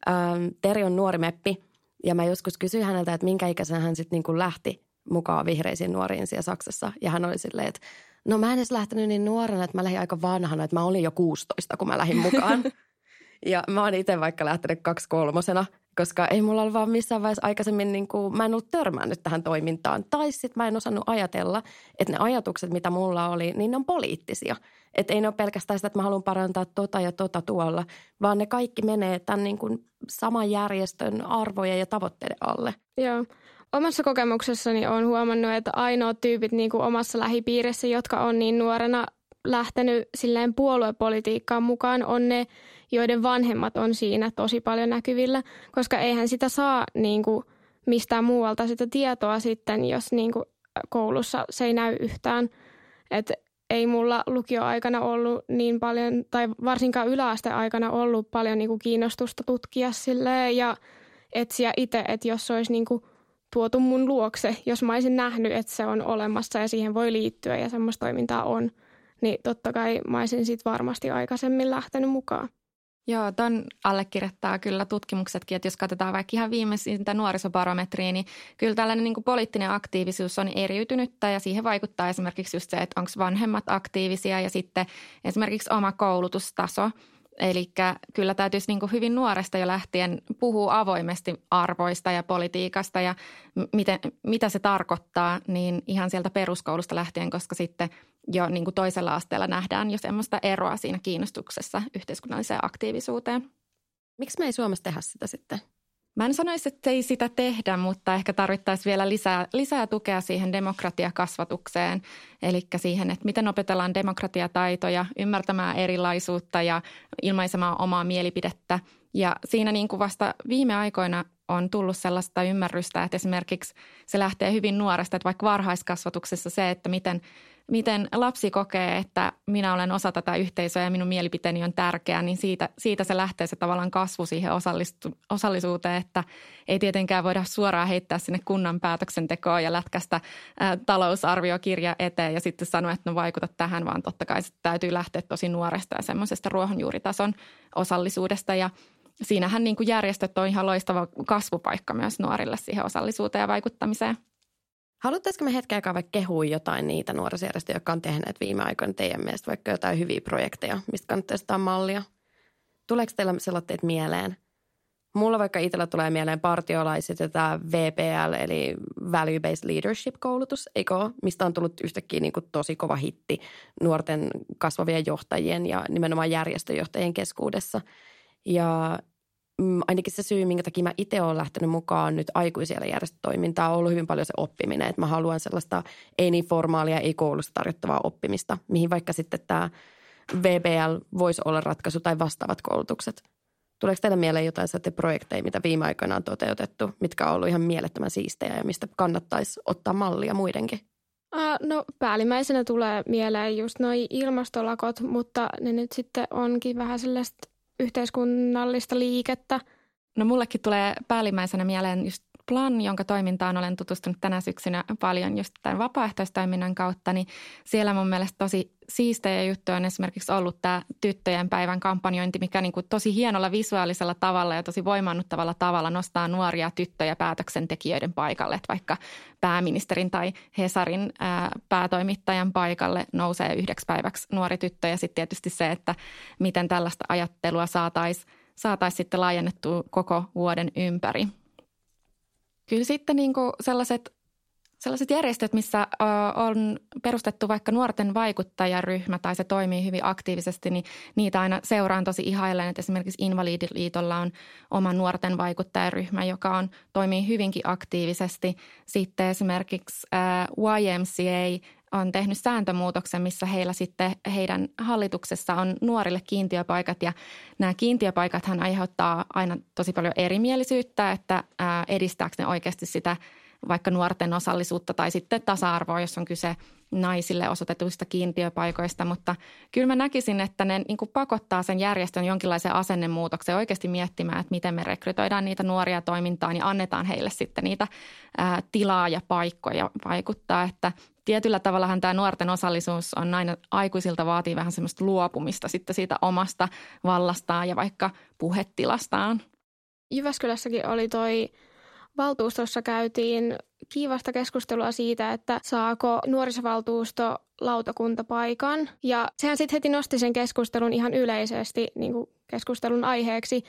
Ähm, Terry on nuori meppi – ja mä joskus kysyin häneltä, että minkä ikäisen hän sitten niin lähti mukaan vihreisiin nuoriin siellä Saksassa. Ja hän oli silleen, että no mä en edes lähtenyt niin nuorena, että mä lähdin aika vanhana, että mä olin jo 16, kun mä lähdin mukaan. ja mä oon itse vaikka lähtenyt kaksi kolmosena, koska ei mulla ole vaan missään vaiheessa aikaisemmin, niin kuin, mä en ollut törmännyt tähän toimintaan. Tai sitten mä en osannut ajatella, että ne ajatukset, mitä mulla oli, niin ne on poliittisia – että ei ne ole pelkästään sitä, että mä haluan parantaa tota ja tota tuolla, vaan ne kaikki menee tämän niin kuin saman järjestön arvojen ja tavoitteiden alle. Joo. Omassa kokemuksessani olen huomannut, että ainoat tyypit niin kuin omassa lähipiirissä, jotka on niin nuorena lähtenyt silleen puoluepolitiikkaan mukaan, on ne, joiden vanhemmat on siinä tosi paljon näkyvillä, koska eihän sitä saa niin kuin mistään muualta sitä tietoa sitten, jos niin kuin koulussa se ei näy yhtään. Et ei mulla lukioaikana ollut niin paljon, tai varsinkaan yläasteaikana ollut paljon niin kuin kiinnostusta tutkia silleen ja etsiä itse, että jos olisi niin kuin tuotu mun luokse, jos mä olisin nähnyt, että se on olemassa ja siihen voi liittyä ja semmoista toimintaa on, niin totta kai mä olisin sit varmasti aikaisemmin lähtenyt mukaan. Joo, ton allekirjoittaa kyllä tutkimuksetkin, että jos katsotaan vaikka ihan viimeisintä nuorisobarometriä, niin kyllä tällainen niin poliittinen aktiivisuus on eriytynyttä ja siihen vaikuttaa esimerkiksi just se, että onko vanhemmat aktiivisia ja sitten esimerkiksi oma koulutustaso. Eli kyllä täytyisi niin hyvin nuoresta jo lähtien puhua avoimesti arvoista ja politiikasta ja miten, mitä se tarkoittaa, niin ihan sieltä peruskoulusta lähtien, koska sitten – jo niin toisella asteella nähdään jo semmoista eroa siinä kiinnostuksessa yhteiskunnalliseen aktiivisuuteen. Miksi me ei Suomessa tehdä sitä sitten? Mä en sanoisi, että ei sitä tehdä, mutta ehkä tarvittaisiin vielä lisää, lisää tukea siihen demokratiakasvatukseen. Eli siihen, että miten opetellaan demokratiataitoja, ymmärtämään erilaisuutta ja ilmaisemaan omaa mielipidettä. Ja siinä niin kuin vasta viime aikoina on tullut sellaista ymmärrystä, että esimerkiksi se lähtee hyvin nuoresta, että vaikka varhaiskasvatuksessa se, että miten miten lapsi kokee, että minä olen osa tätä yhteisöä ja minun mielipiteeni on tärkeä, niin siitä, siitä se lähtee se tavallaan kasvu siihen osallisuuteen, että ei tietenkään voida suoraan heittää sinne kunnan päätöksentekoon ja lätkästä talousarviokirja eteen ja sitten sanoa, että no vaikuta tähän, vaan totta kai täytyy lähteä tosi nuoresta ja semmoisesta ruohonjuuritason osallisuudesta ja siinähän niin kuin järjestöt on ihan loistava kasvupaikka myös nuorille siihen osallisuuteen ja vaikuttamiseen. Haluaisitko me hetken aikaa vaikka kehua jotain niitä nuorisojärjestöjä, jotka on tehneet viime aikoina teidän mielestä vaikka jotain hyviä projekteja, mistä kannattaisi ottaa mallia? Tuleeko teillä sellaiset mieleen? Mulla vaikka itsellä tulee mieleen partiolaiset ja tämä VPL eli Value Based Leadership-koulutus, eikö? Mistä on tullut yhtäkkiä niin kuin tosi kova hitti nuorten kasvavien johtajien ja nimenomaan järjestöjohtajien keskuudessa. Ja mm, ainakin se syy, minkä takia mä itse olen lähtenyt mukaan nyt aikuisella järjestötoimintaa, on ollut hyvin paljon se oppiminen. Että mä haluan sellaista ei niin formaalia, ei koulusta tarjottavaa oppimista, mihin vaikka sitten tämä VBL voisi olla ratkaisu tai vastaavat koulutukset. Tuleeko teille mieleen jotain sellaisia projekteja, mitä viime aikoina on toteutettu, mitkä on ollut ihan mielettömän siistejä ja mistä kannattaisi ottaa mallia muidenkin? No päällimmäisenä tulee mieleen just noi ilmastolakot, mutta ne nyt sitten onkin vähän sellaista yhteiskunnallista liikettä. No mullekin tulee päällimmäisenä mieleen just Plan, jonka toimintaan olen tutustunut tänä syksynä paljon just tämän vapaaehtoistoiminnan kautta, niin siellä mun mielestä tosi siistejä juttuja on esimerkiksi ollut tämä tyttöjen päivän kampanjointi, mikä niin kuin tosi hienolla visuaalisella tavalla ja tosi voimannuttavalla tavalla nostaa nuoria tyttöjä päätöksentekijöiden paikalle. Että vaikka pääministerin tai Hesarin ää, päätoimittajan paikalle nousee yhdeksi päiväksi nuori tyttö ja sitten tietysti se, että miten tällaista ajattelua saataisiin saatais sitten laajennettua koko vuoden ympäri. Kyllä sitten niin kuin sellaiset, sellaiset järjestöt, missä on perustettu vaikka nuorten vaikuttajaryhmä tai se toimii hyvin aktiivisesti, niin niitä aina seuraan tosi ihailleen. Että esimerkiksi Invalidiliitolla on oma nuorten vaikuttajaryhmä, joka on, toimii hyvinkin aktiivisesti. Sitten esimerkiksi YMCA on tehnyt sääntömuutoksen, missä heillä sitten heidän hallituksessa on nuorille kiintiöpaikat ja nämä kiintiöpaikathan aiheuttaa aina tosi paljon erimielisyyttä, että edistääkö ne oikeasti sitä vaikka nuorten osallisuutta tai sitten tasa-arvoa, jos on kyse naisille osoitetuista kiintiöpaikoista, mutta kyllä mä näkisin, että ne niin pakottaa sen järjestön jonkinlaisen asennemuutoksen oikeasti miettimään, että miten me rekrytoidaan niitä nuoria toimintaan ja annetaan heille sitten niitä ää, tilaa ja paikkoja vaikuttaa, että tietyllä tavallahan tämä nuorten osallisuus on aina aikuisilta vaatii vähän semmoista luopumista sitten siitä omasta vallastaan ja vaikka puhetilastaan. Jyväskylässäkin oli toi valtuustossa käytiin kiivasta keskustelua siitä, että saako nuorisovaltuusto lautakuntapaikan. Ja sehän sitten heti nosti sen keskustelun ihan yleisesti niin keskustelun aiheeksi,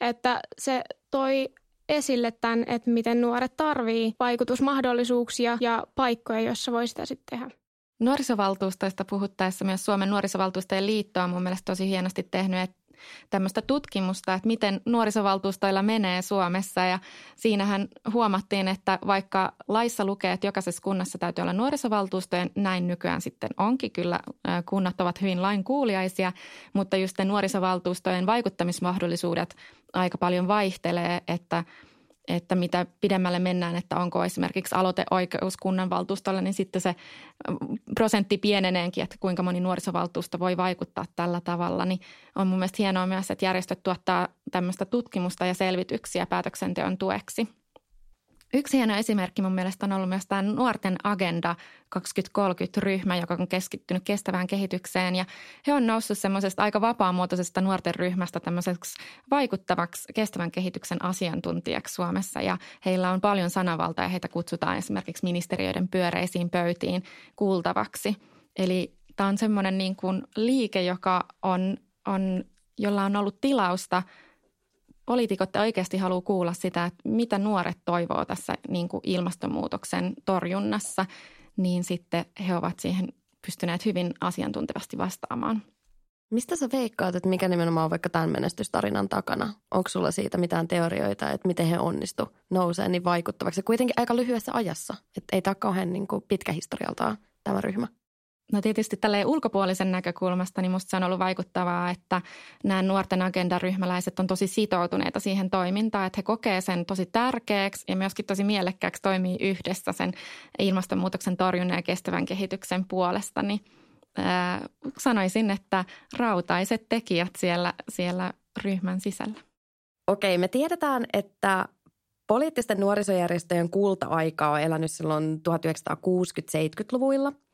että se toi esille tämän, että miten nuoret tarvii vaikutusmahdollisuuksia ja paikkoja, joissa voi sitä sitten tehdä. Nuorisovaltuustoista puhuttaessa myös Suomen nuorisovaltuustojen liitto on mun mielestä tosi hienosti tehnyt, että tämmöistä tutkimusta, että miten nuorisovaltuustoilla menee Suomessa ja siinähän huomattiin, että vaikka laissa lukee, että jokaisessa kunnassa täytyy olla nuorisovaltuustojen, näin nykyään sitten onkin. Kyllä kunnat ovat hyvin lainkuuliaisia, mutta just nuorisovaltuustojen vaikuttamismahdollisuudet aika paljon vaihtelee, että – että mitä pidemmälle mennään, että onko esimerkiksi aloiteoikeus kunnanvaltuustolla, niin sitten se prosentti pieneneekin, että kuinka moni nuorisovaltuusto voi vaikuttaa tällä tavalla. Niin on mun mielestä hienoa myös, että järjestöt tuottaa tämmöistä tutkimusta ja selvityksiä päätöksenteon tueksi. Yksi hieno esimerkki mun mielestä on ollut myös tämä Nuorten Agenda 2030-ryhmä, joka on keskittynyt kestävään kehitykseen. Ja he on noussut semmoisesta aika vapaamuotoisesta nuorten ryhmästä tämmöiseksi vaikuttavaksi kestävän kehityksen asiantuntijaksi Suomessa. Ja heillä on paljon sanavaltaa ja heitä kutsutaan esimerkiksi ministeriöiden pyöreisiin pöytiin kuultavaksi. Eli tämä on semmoinen niin kuin liike, joka on, on, jolla on ollut tilausta – poliitikot oikeasti haluaa kuulla sitä, että mitä nuoret toivoo tässä niin kuin ilmastonmuutoksen torjunnassa, niin sitten he ovat siihen pystyneet hyvin asiantuntevasti vastaamaan. Mistä sä veikkaat, että mikä nimenomaan on vaikka tämän menestystarinan takana? Onko sulla siitä mitään teorioita, että miten he onnistu nousee niin vaikuttavaksi? Kuitenkin aika lyhyessä ajassa, että ei tämä kauhean niin kuin pitkä historialtaan tämä ryhmä. No tietysti tälleen ulkopuolisen näkökulmasta, niin musta se on ollut vaikuttavaa, että nämä nuorten agendaryhmäläiset on tosi sitoutuneita siihen toimintaan, että he kokee sen tosi tärkeäksi ja myöskin tosi mielekkääksi toimii yhdessä sen ilmastonmuutoksen torjunnan ja kestävän kehityksen puolesta. Niin, ää, sanoisin, että rautaiset tekijät siellä, siellä ryhmän sisällä. Okei, me tiedetään, että poliittisten nuorisojärjestöjen kulta-aika on elänyt silloin 1960-70-luvuilla –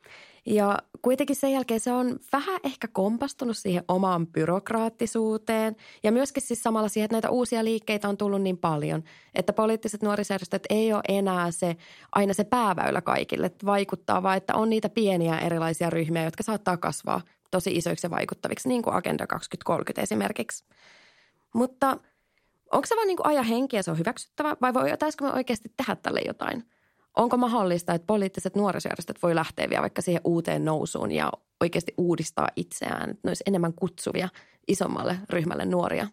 ja kuitenkin sen jälkeen se on vähän ehkä kompastunut siihen omaan byrokraattisuuteen ja myöskin siis samalla siihen, että näitä uusia liikkeitä on tullut niin paljon, että poliittiset nuorisojärjestöt ei ole enää se aina se pääväylä kaikille, että vaikuttaa vaan, että on niitä pieniä erilaisia ryhmiä, jotka saattaa kasvaa tosi isoiksi ja vaikuttaviksi, niin kuin Agenda 2030 esimerkiksi. Mutta onko se vaan niin kuin ajan henki ja se on hyväksyttävä vai voitaisiko me oikeasti tehdä tälle jotain – Onko mahdollista, että poliittiset nuorisojärjestöt voi lähteä vielä vaikka siihen uuteen nousuun ja oikeasti uudistaa itseään, että ne olisi enemmän kutsuvia isommalle ryhmälle nuoria?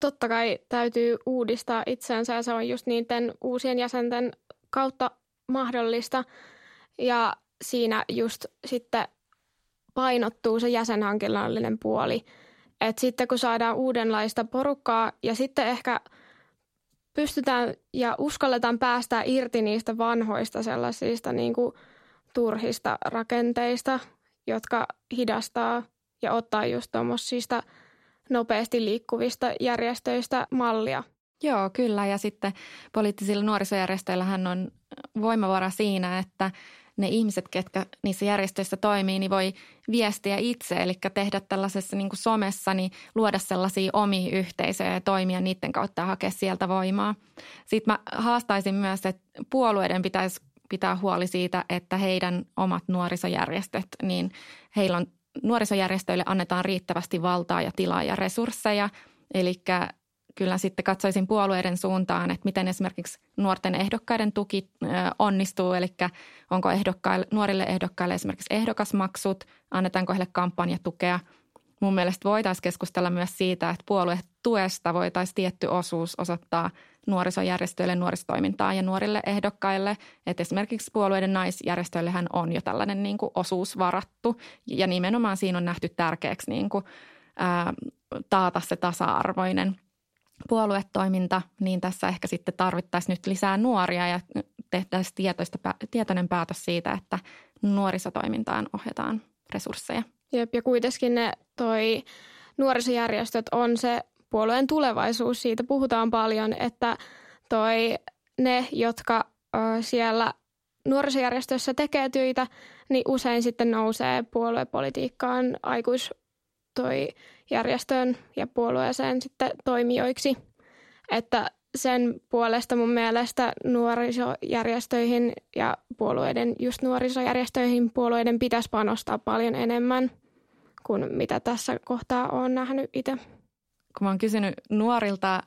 Totta kai täytyy uudistaa itseänsä ja se on just niiden uusien jäsenten kautta mahdollista. Ja siinä just sitten painottuu se jäsenhankinnallinen puoli. Että sitten kun saadaan uudenlaista porukkaa ja sitten ehkä – pystytään ja uskalletaan päästä irti niistä vanhoista sellaisista niin kuin turhista rakenteista, jotka hidastaa ja ottaa just tuommoisista nopeasti liikkuvista järjestöistä mallia. Joo, kyllä. Ja sitten poliittisilla nuorisojärjestöillähän on voimavara siinä, että ne ihmiset, ketkä niissä järjestöissä toimii, niin voi viestiä itse, eli tehdä tällaisessa niin kuin somessa, niin luoda sellaisia omia yhteisöjä ja toimia niiden kautta ja hakea sieltä voimaa. Sitten mä haastaisin myös, että puolueiden pitäisi pitää huoli siitä, että heidän omat nuorisojärjestöt, niin heillä on nuorisojärjestöille annetaan riittävästi valtaa ja tilaa ja resursseja. Eli kyllä sitten katsoisin puolueiden suuntaan, että miten esimerkiksi nuorten ehdokkaiden tuki onnistuu, eli onko ehdokkaille, nuorille ehdokkaille esimerkiksi ehdokasmaksut, annetaanko heille kampanjatukea. Mun mielestä voitaisiin keskustella myös siitä, että puoluetuesta voitaisiin tietty osuus osoittaa nuorisojärjestöille, nuorisotoimintaan ja nuorille ehdokkaille. Että esimerkiksi puolueiden naisjärjestöillehän on jo tällainen niin kuin osuus varattu ja nimenomaan siinä on nähty tärkeäksi niin kuin, ää, taata se tasa-arvoinen – puoluetoiminta, niin tässä ehkä sitten tarvittaisiin nyt lisää nuoria ja tehtäisiin tietoista, tietoinen päätös siitä, että nuorisotoimintaan ohjataan resursseja. Jep, ja kuitenkin ne toi nuorisojärjestöt on se puolueen tulevaisuus. Siitä puhutaan paljon, että toi ne, jotka ö, siellä nuorisojärjestössä tekee töitä, niin usein sitten nousee puoluepolitiikkaan aikuis toi järjestöön ja puolueeseen sitten toimijoiksi. Että sen puolesta mun mielestä nuorisojärjestöihin ja puolueiden, just nuorisojärjestöihin puolueiden pitäisi panostaa paljon enemmän kuin mitä tässä kohtaa olen nähnyt itse. Kun mä oon kysynyt nuorilta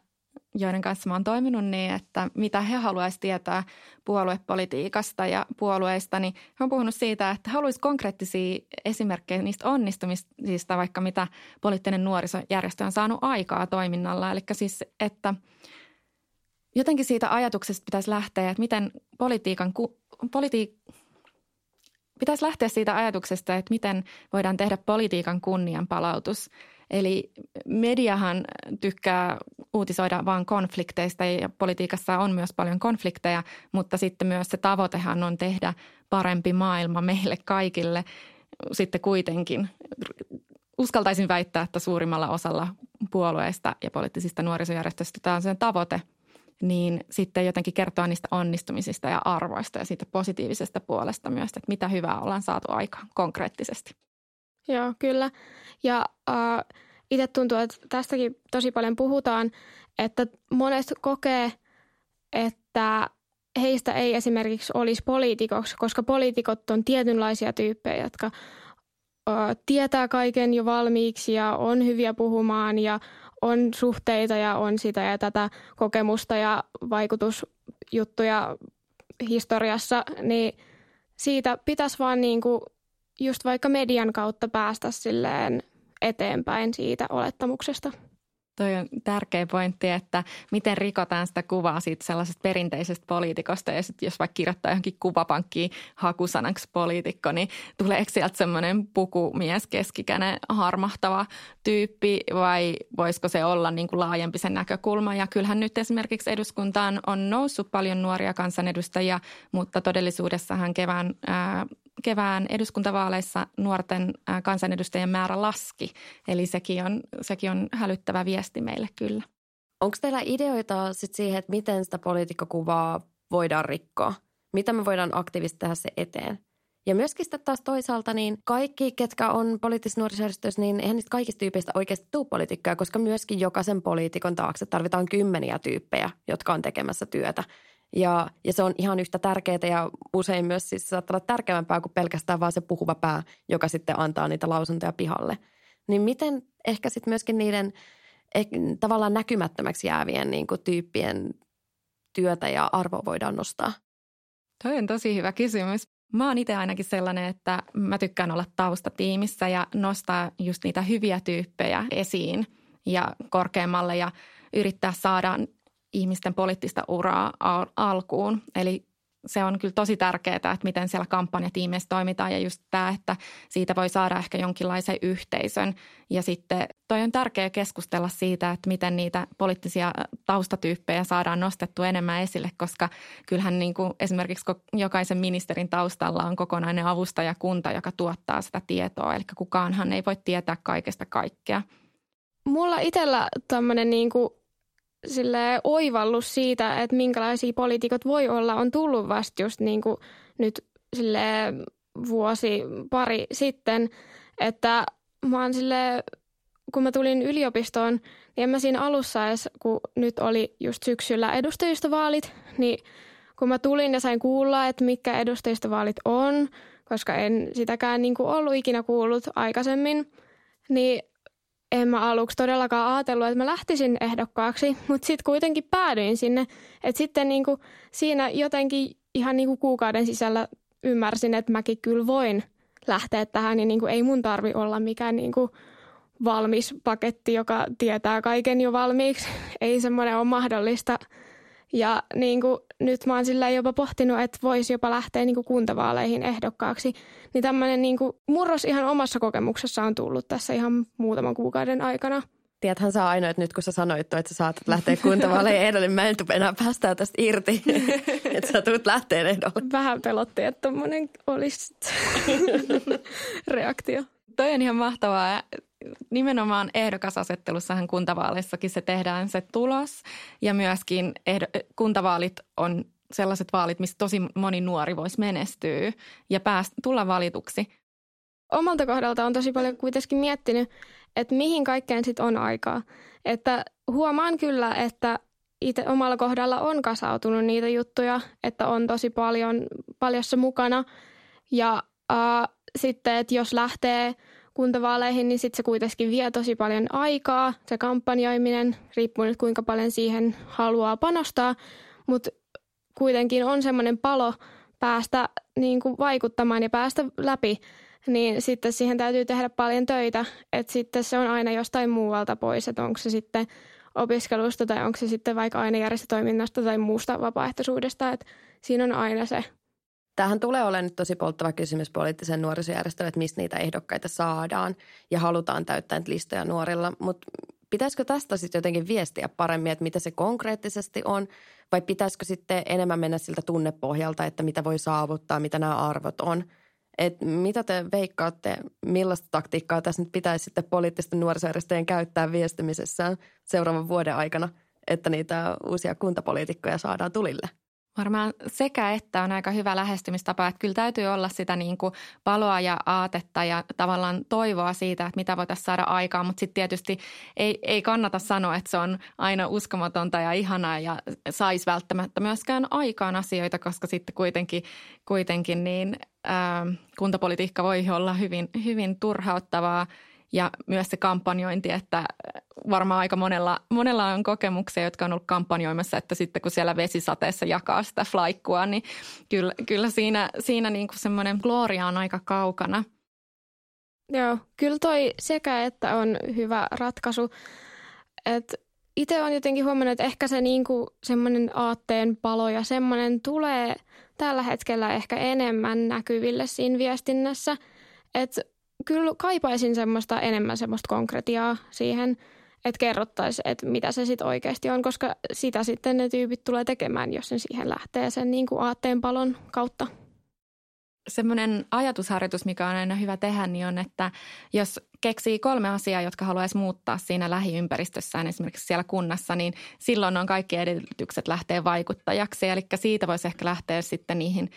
joiden kanssa mä oon toiminut niin, että mitä he haluaisivat tietää puoluepolitiikasta ja puolueista, niin he on puhunut siitä, että haluaisi konkreettisia esimerkkejä niistä onnistumisista, vaikka mitä poliittinen nuorisojärjestö on saanut aikaa toiminnalla. Eli siis, että jotenkin siitä ajatuksesta pitäisi lähteä, että miten politiikan, politi- pitäisi lähteä siitä ajatuksesta, että miten voidaan tehdä politiikan kunnianpalautus – Eli mediahan tykkää uutisoida vain konflikteista ja politiikassa on myös paljon konflikteja, mutta sitten myös se tavoitehan on tehdä parempi maailma meille kaikille. Sitten kuitenkin uskaltaisin väittää, että suurimmalla osalla puolueista ja poliittisista nuorisojärjestöistä tämä on sen tavoite, niin sitten jotenkin kertoa niistä onnistumisista ja arvoista ja siitä positiivisesta puolesta myös, että mitä hyvää ollaan saatu aikaan konkreettisesti. Joo, kyllä. Ja äh, itse tuntuu, että tästäkin tosi paljon puhutaan, että monet kokee, että heistä ei esimerkiksi olisi poliitikoksi, koska poliitikot on tietynlaisia tyyppejä, jotka ö, tietää kaiken jo valmiiksi ja on hyviä puhumaan ja on suhteita ja on sitä ja tätä kokemusta ja vaikutusjuttuja historiassa, niin siitä pitäisi vaan niin kuin just vaikka median kautta päästä silleen eteenpäin siitä olettamuksesta. Toi on tärkeä pointti, että miten rikotaan sitä kuvaa siitä sellaisesta perinteisestä poliitikosta. Ja sitten jos vaikka kirjoittaa johonkin kuvapankkiin hakusanaksi poliitikko, niin tuleeko sieltä semmoinen pukumies, keskikäinen, harmahtava tyyppi vai voisiko se olla niin kuin laajempi sen näkökulma. Ja kyllähän nyt esimerkiksi eduskuntaan on noussut paljon nuoria kansanedustajia, mutta todellisuudessahan kevään ää, kevään eduskuntavaaleissa nuorten kansanedustajien määrä laski. Eli sekin on, sekin on hälyttävä viesti meille kyllä. Onko teillä ideoita sit siihen, että miten sitä poliitikkokuvaa voidaan rikkoa? Mitä me voidaan aktiivisesti tehdä se eteen? Ja myöskin sitten taas toisaalta niin kaikki, ketkä on poliittisissa nuorisojärjestöissä, niin eihän niistä kaikista tyypeistä oikeasti tule poliitikkoja, koska myöskin jokaisen poliitikon taakse tarvitaan kymmeniä tyyppejä, jotka on tekemässä työtä. Ja, ja se on ihan yhtä tärkeää ja usein myös siis saattaa olla tärkeämpää kuin pelkästään vaan se puhuva pää, joka sitten antaa niitä lausuntoja pihalle. Niin miten ehkä sitten myöskin niiden eh, tavallaan näkymättömäksi jäävien niin kuin tyyppien työtä ja arvoa voidaan nostaa? Toi on tosi hyvä kysymys. Mä oon itse ainakin sellainen, että mä tykkään olla taustatiimissä ja nostaa just niitä hyviä tyyppejä esiin ja korkeammalle ja yrittää saada ihmisten poliittista uraa al- alkuun. Eli se on kyllä tosi tärkeää, että miten siellä kampanjatiimeissä toimitaan ja just tämä, että siitä voi saada ehkä jonkinlaisen yhteisön. Ja sitten toi on tärkeää keskustella siitä, että miten niitä poliittisia taustatyyppejä saadaan nostettua enemmän esille, koska kyllähän niin kuin esimerkiksi jokaisen ministerin taustalla on kokonainen avustajakunta, joka tuottaa sitä tietoa. Eli kukaanhan ei voi tietää kaikesta kaikkea. Mulla itsellä tämmöinen niin kuin sille oivallus siitä, että minkälaisia poliitikot voi olla, on tullut vasta just niin kuin nyt sille vuosi pari sitten, että mä oon sille, kun mä tulin yliopistoon, niin en mä siinä alussa edes, kun nyt oli just syksyllä edustajistovaalit, niin kun mä tulin ja sain kuulla, että mikä edustajistovaalit on, koska en sitäkään niin kuin ollut ikinä kuullut aikaisemmin, niin en mä aluksi todellakaan ajatellut, että mä lähtisin ehdokkaaksi, mutta sitten kuitenkin päädyin sinne. Että sitten niinku siinä jotenkin ihan niinku kuukauden sisällä ymmärsin, että mäkin kyllä voin lähteä tähän, niin niinku ei mun tarvi olla mikään niinku valmis paketti, joka tietää kaiken jo valmiiksi. Ei semmoinen ole mahdollista. Ja niin kuin, nyt mä oon sillä jopa pohtinut, että voisi jopa lähteä niin kuin kuntavaaleihin ehdokkaaksi. Niin tämmöinen niin kuin murros ihan omassa kokemuksessa on tullut tässä ihan muutaman kuukauden aikana. Tiedäthän sä ainoa, että nyt kun sä sanoit, että sä saatat lähteä kuntavaaleihin ehdolle, niin mä en enää päästää tästä irti, että sä tulet lähteen ehdolle. Vähän pelotti, että tommonen olisi reaktio. Toi on ihan mahtavaa nimenomaan ehdokasasettelussahan kuntavaaleissakin se tehdään se tulos ja myöskin ehdo, kuntavaalit on sellaiset vaalit, missä tosi moni nuori voisi menestyä ja päästä, tulla valituksi. Omalta kohdalta on tosi paljon kuitenkin miettinyt, että mihin kaikkeen sit on aikaa. Että huomaan kyllä, että itse omalla kohdalla on kasautunut niitä juttuja, että on tosi paljon paljossa mukana. Ja äh, sitten, että jos lähtee – kuntavaaleihin, niin sitten se kuitenkin vie tosi paljon aikaa, se kampanjoiminen, riippuu nyt kuinka paljon siihen haluaa panostaa, mutta kuitenkin on semmoinen palo päästä niin kuin vaikuttamaan ja päästä läpi, niin sitten siihen täytyy tehdä paljon töitä, että sitten se on aina jostain muualta pois, että onko se sitten opiskelusta tai onko se sitten vaikka aina järjestötoiminnasta tai muusta vapaaehtoisuudesta, että siinä on aina se Tähän tulee olemaan nyt tosi polttava kysymys poliittisen nuorisojärjestölle, että mistä niitä ehdokkaita saadaan ja halutaan täyttää listoja nuorilla. Mutta pitäisikö tästä sitten jotenkin viestiä paremmin, että mitä se konkreettisesti on vai pitäisikö sitten enemmän mennä siltä tunnepohjalta, että mitä voi saavuttaa, mitä nämä arvot on. Et mitä te veikkaatte, millaista taktiikkaa tässä nyt pitäisi sitten poliittisten nuorisojärjestöjen käyttää viestimisessään seuraavan vuoden aikana, että niitä uusia kuntapoliitikkoja saadaan tulille? Varmaan sekä että on aika hyvä lähestymistapa, että kyllä täytyy olla sitä niin kuin paloa ja aatetta ja tavallaan toivoa siitä, että mitä voitaisiin saada aikaan, mutta sitten tietysti ei, ei kannata sanoa, että se on aina uskomatonta ja ihanaa ja saisi välttämättä myöskään aikaan asioita, koska sitten kuitenkin, kuitenkin niin, ää, kuntapolitiikka voi olla hyvin, hyvin turhauttavaa ja myös se kampanjointi, että varmaan aika monella, monella on kokemuksia, jotka on ollut kampanjoimassa, että sitten kun siellä vesisateessa jakaa sitä flaikkua, niin kyllä, kyllä siinä, siinä niin kuin semmoinen gloria on aika kaukana. Joo, kyllä toi sekä että on hyvä ratkaisu. että itse olen jotenkin huomannut, että ehkä se niinku semmoinen aatteen palo ja semmoinen tulee tällä hetkellä ehkä enemmän näkyville siinä viestinnässä. Että kyllä kaipaisin semmoista enemmän semmoista konkretiaa siihen, että kerrottaisiin, että mitä se sitten oikeasti on, koska sitä sitten ne tyypit tulee tekemään, jos ne siihen lähtee sen niinku aatteen palon kautta semmoinen ajatusharjoitus, mikä on aina hyvä tehdä, niin on, että jos keksii kolme asiaa, jotka haluaisi muuttaa siinä lähiympäristössään, esimerkiksi siellä kunnassa, niin silloin on kaikki edellytykset lähteä vaikuttajaksi. Eli siitä voisi ehkä lähteä sitten niihin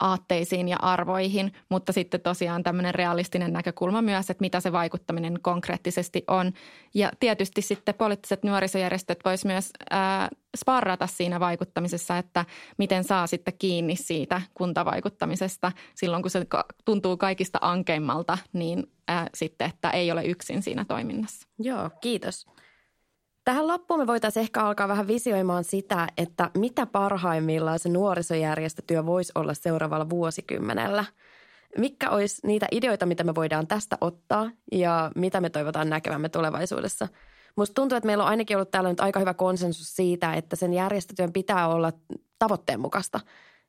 aatteisiin ja arvoihin, mutta sitten tosiaan tämmöinen realistinen näkökulma myös, että mitä se vaikuttaminen konkreettisesti on. Ja tietysti sitten poliittiset nuorisojärjestöt vois myös ää, sparrata siinä vaikuttamisessa, että miten saa sitten kiinni siitä kuntavaikuttamisesta silloin, kun se tuntuu kaikista ankeimmalta, niin ää, sitten, että ei ole yksin siinä toiminnassa. Joo, kiitos. Tähän loppuun me voitaisiin ehkä alkaa vähän visioimaan sitä, että mitä parhaimmillaan se nuorisojärjestötyö voisi olla seuraavalla vuosikymmenellä. Mikä olisi niitä ideoita, mitä me voidaan tästä ottaa ja mitä me toivotaan näkevämme tulevaisuudessa. Musta tuntuu, että meillä on ainakin ollut täällä nyt aika hyvä konsensus siitä, että sen järjestötyön pitää olla tavoitteen mukaista.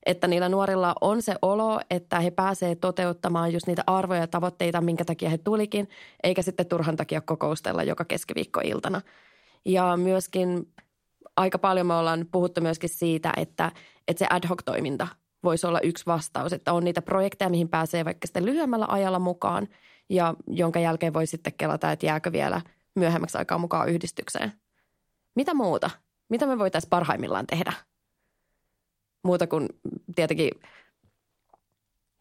Että niillä nuorilla on se olo, että he pääsevät toteuttamaan just niitä arvoja ja tavoitteita, minkä takia he tulikin, eikä sitten turhan takia kokoustella joka keskiviikkoiltana – ja myöskin aika paljon me ollaan puhuttu myöskin siitä, että, että se ad hoc-toiminta voisi olla yksi vastaus. Että on niitä projekteja, mihin pääsee vaikka sitten lyhyemmällä ajalla mukaan ja jonka jälkeen voi sitten kelata, että jääkö vielä myöhemmäksi aikaa mukaan yhdistykseen. Mitä muuta? Mitä me voitaisiin parhaimmillaan tehdä? Muuta kuin tietenkin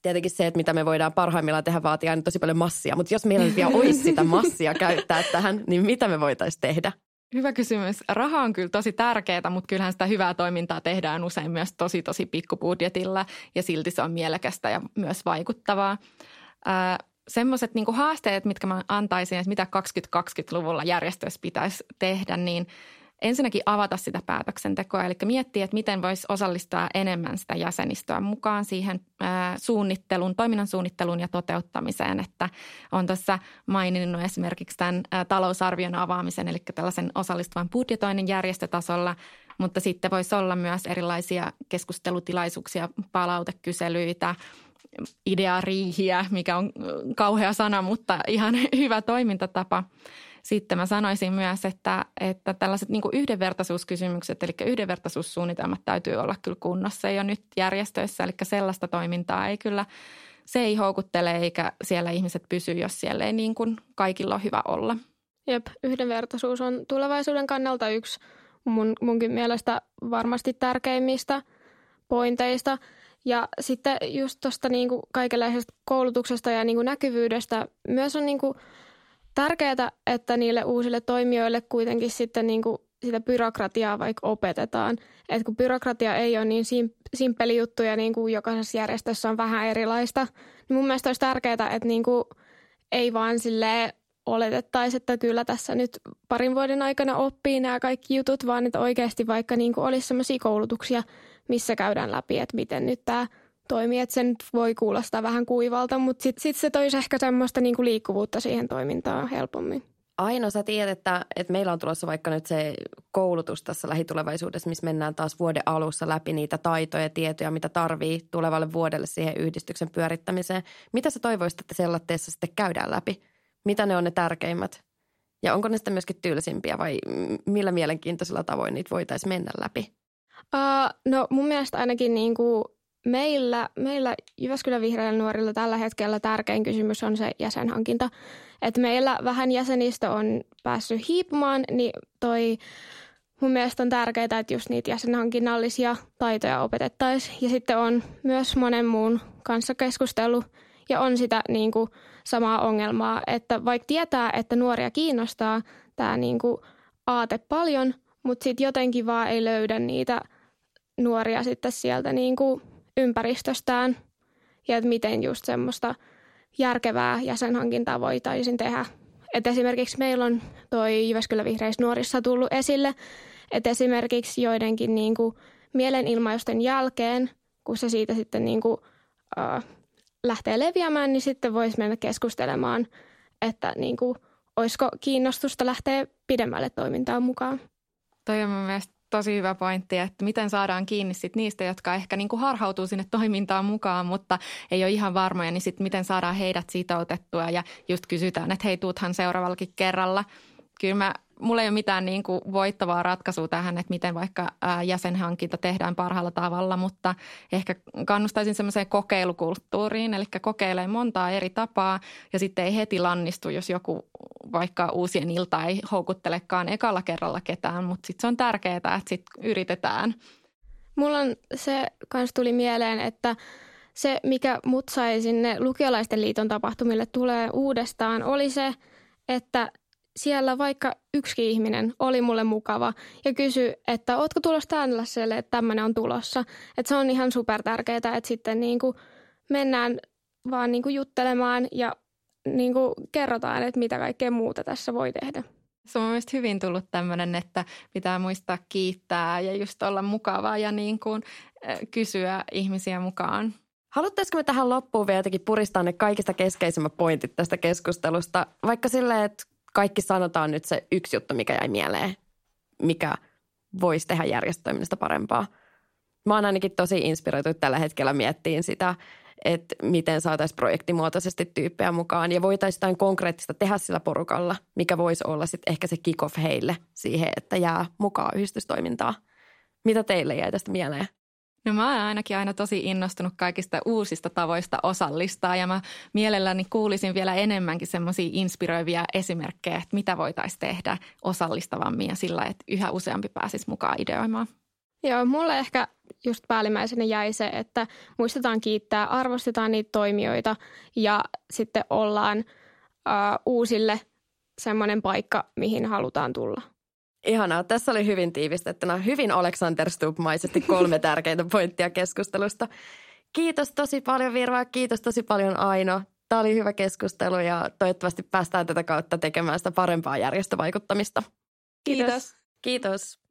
tietenkin se, että mitä me voidaan parhaimmillaan tehdä, vaatii aina tosi paljon massia. Mutta jos meillä vielä olisi sitä massia käyttää tähän, niin mitä me voitaisiin tehdä? Hyvä kysymys. Raha on kyllä tosi tärkeää, mutta kyllähän sitä hyvää toimintaa tehdään usein myös tosi tosi pikkubudjetilla ja silti se on mielekästä ja myös vaikuttavaa. Semmoiset niin haasteet, mitkä mä antaisin, että mitä 2020-luvulla järjestöissä pitäisi tehdä, niin – ensinnäkin avata sitä päätöksentekoa, eli miettiä, että miten voisi osallistaa enemmän sitä jäsenistöä mukaan siihen suunnittelun, toiminnan suunnitteluun ja toteuttamiseen, että on tässä maininnut esimerkiksi tämän talousarvion avaamisen, eli tällaisen osallistuvan budjetoinnin järjestötasolla, mutta sitten voisi olla myös erilaisia keskustelutilaisuuksia, palautekyselyitä, ideariihiä, mikä on kauhea sana, mutta ihan hyvä toimintatapa – sitten mä sanoisin myös, että, että tällaiset niin kuin yhdenvertaisuuskysymykset, eli yhdenvertaisuussuunnitelmat täytyy olla kyllä kunnossa jo nyt järjestöissä, eli sellaista toimintaa ei kyllä, se ei houkuttele eikä siellä ihmiset pysy, jos siellä ei niin kuin kaikilla ole hyvä olla. Jep, yhdenvertaisuus on tulevaisuuden kannalta yksi mun, munkin mielestä varmasti tärkeimmistä pointeista. Ja sitten just tuosta niinku kaikenlaisesta koulutuksesta ja niinku näkyvyydestä myös on niinku tärkeää, että niille uusille toimijoille kuitenkin sitten niin kuin sitä byrokratiaa vaikka opetetaan. että kun byrokratia ei ole niin simppeli juttu ja niin kuin jokaisessa järjestössä on vähän erilaista, niin mun mielestä olisi tärkeää, että niin kuin ei vaan sille oletettaisiin, että kyllä tässä nyt parin vuoden aikana oppii nämä kaikki jutut, vaan että oikeasti vaikka niin kuin olisi sellaisia koulutuksia, missä käydään läpi, että miten nyt tämä – toimii, että se nyt voi kuulostaa vähän kuivalta, mutta sitten sit se toisi ehkä semmoista niin kuin liikkuvuutta siihen toimintaan helpommin. Aino, sä tiedät, että, että meillä on tulossa vaikka nyt se koulutus tässä lähitulevaisuudessa, missä mennään taas vuoden alussa läpi niitä taitoja ja tietoja, mitä tarvii tulevalle vuodelle siihen yhdistyksen pyörittämiseen. Mitä sä toivoisit, että sellatteessa sitten käydään läpi? Mitä ne on ne tärkeimmät? Ja onko ne sitten myöskin tylsimpiä vai millä mielenkiintoisella tavoin niitä voitaisiin mennä läpi? Uh, no mun mielestä ainakin niin kuin meillä, meillä Jyväskylän vihreillä nuorilla tällä hetkellä tärkein kysymys on se jäsenhankinta. Että meillä vähän jäsenistä on päässyt hiipumaan, niin toi mun mielestä on tärkeää, että just niitä jäsenhankinnallisia taitoja opetettaisiin. Ja sitten on myös monen muun kanssa keskustelu ja on sitä niin kuin samaa ongelmaa, että vaikka tietää, että nuoria kiinnostaa tämä niin kuin aate paljon, mutta sitten jotenkin vaan ei löydä niitä nuoria sitten sieltä niin kuin ympäristöstään ja että miten just semmoista järkevää jäsenhankintaa voitaisiin tehdä. Et esimerkiksi meillä on toi Jyväskylä Vihreissä nuorissa tullut esille, että esimerkiksi joidenkin niin kuin mielenilmausten jälkeen, kun se siitä sitten niin kuin, äh, lähtee leviämään, niin sitten voisi mennä keskustelemaan, että niin kuin, olisiko kiinnostusta lähteä pidemmälle toimintaan mukaan. Toi on mun tosi hyvä pointti, että miten saadaan kiinni sit niistä, jotka ehkä niin kuin harhautuu sinne toimintaan mukaan, mutta ei ole ihan varmoja, niin sitten miten saadaan heidät sitoutettua ja just kysytään, että hei, tuuthan seuraavallakin kerralla. Kyllä mä mulla ei ole mitään niin kuin voittavaa ratkaisua tähän, että miten vaikka jäsenhankinta tehdään parhaalla tavalla, mutta ehkä kannustaisin semmoiseen kokeilukulttuuriin, eli kokeilee montaa eri tapaa ja sitten ei heti lannistu, jos joku vaikka uusien ilta ei houkuttelekaan ekalla kerralla ketään, mutta sitten se on tärkeää, että sitten yritetään. Mulla on se kans tuli mieleen, että se, mikä mut sai sinne lukiolaisten liiton tapahtumille tulee uudestaan, oli se, että siellä vaikka yksi ihminen oli mulle mukava ja kysyi, että ootko tulossa tällaiselle, että tämmöinen on tulossa. Että se on ihan super tärkeää, että sitten niin kuin mennään vaan niin kuin juttelemaan ja niin kuin kerrotaan, että mitä kaikkea muuta tässä voi tehdä. Se on mielestäni hyvin tullut tämmöinen, että pitää muistaa kiittää ja just olla mukavaa ja niin kuin kysyä ihmisiä mukaan. Haluttaisiko me tähän loppuun vielä jotenkin puristaa ne kaikista keskeisimmät pointit tästä keskustelusta? Vaikka silleen, että kaikki sanotaan nyt se yksi juttu, mikä jäi mieleen, mikä voisi tehdä järjestötoiminnasta parempaa. Mä oon ainakin tosi inspiroitu tällä hetkellä miettiin sitä, että miten saataisiin projektimuotoisesti tyyppejä mukaan ja voitaisiin jotain konkreettista tehdä sillä porukalla, mikä voisi olla sitten ehkä se kick-off heille siihen, että jää mukaan yhdistystoimintaa. Mitä teille jäi tästä mieleen? No mä oon ainakin aina tosi innostunut kaikista uusista tavoista osallistaa ja mä mielelläni kuulisin vielä enemmänkin semmoisia inspiroivia esimerkkejä, että mitä voitaisiin tehdä osallistavammin ja sillä, että yhä useampi pääsisi mukaan ideoimaan. Joo, mulle ehkä just päällimmäisenä jäi se, että muistetaan kiittää, arvostetaan niitä toimijoita ja sitten ollaan uh, uusille semmoinen paikka, mihin halutaan tulla. Ihanaa. Tässä oli hyvin tiivistettynä, hyvin Alexander Stubb-maisesti kolme tärkeintä pointtia keskustelusta. Kiitos tosi paljon Virva, kiitos tosi paljon Aino. Tämä oli hyvä keskustelu ja toivottavasti päästään tätä kautta tekemään sitä parempaa järjestövaikuttamista. Kiitos. Kiitos.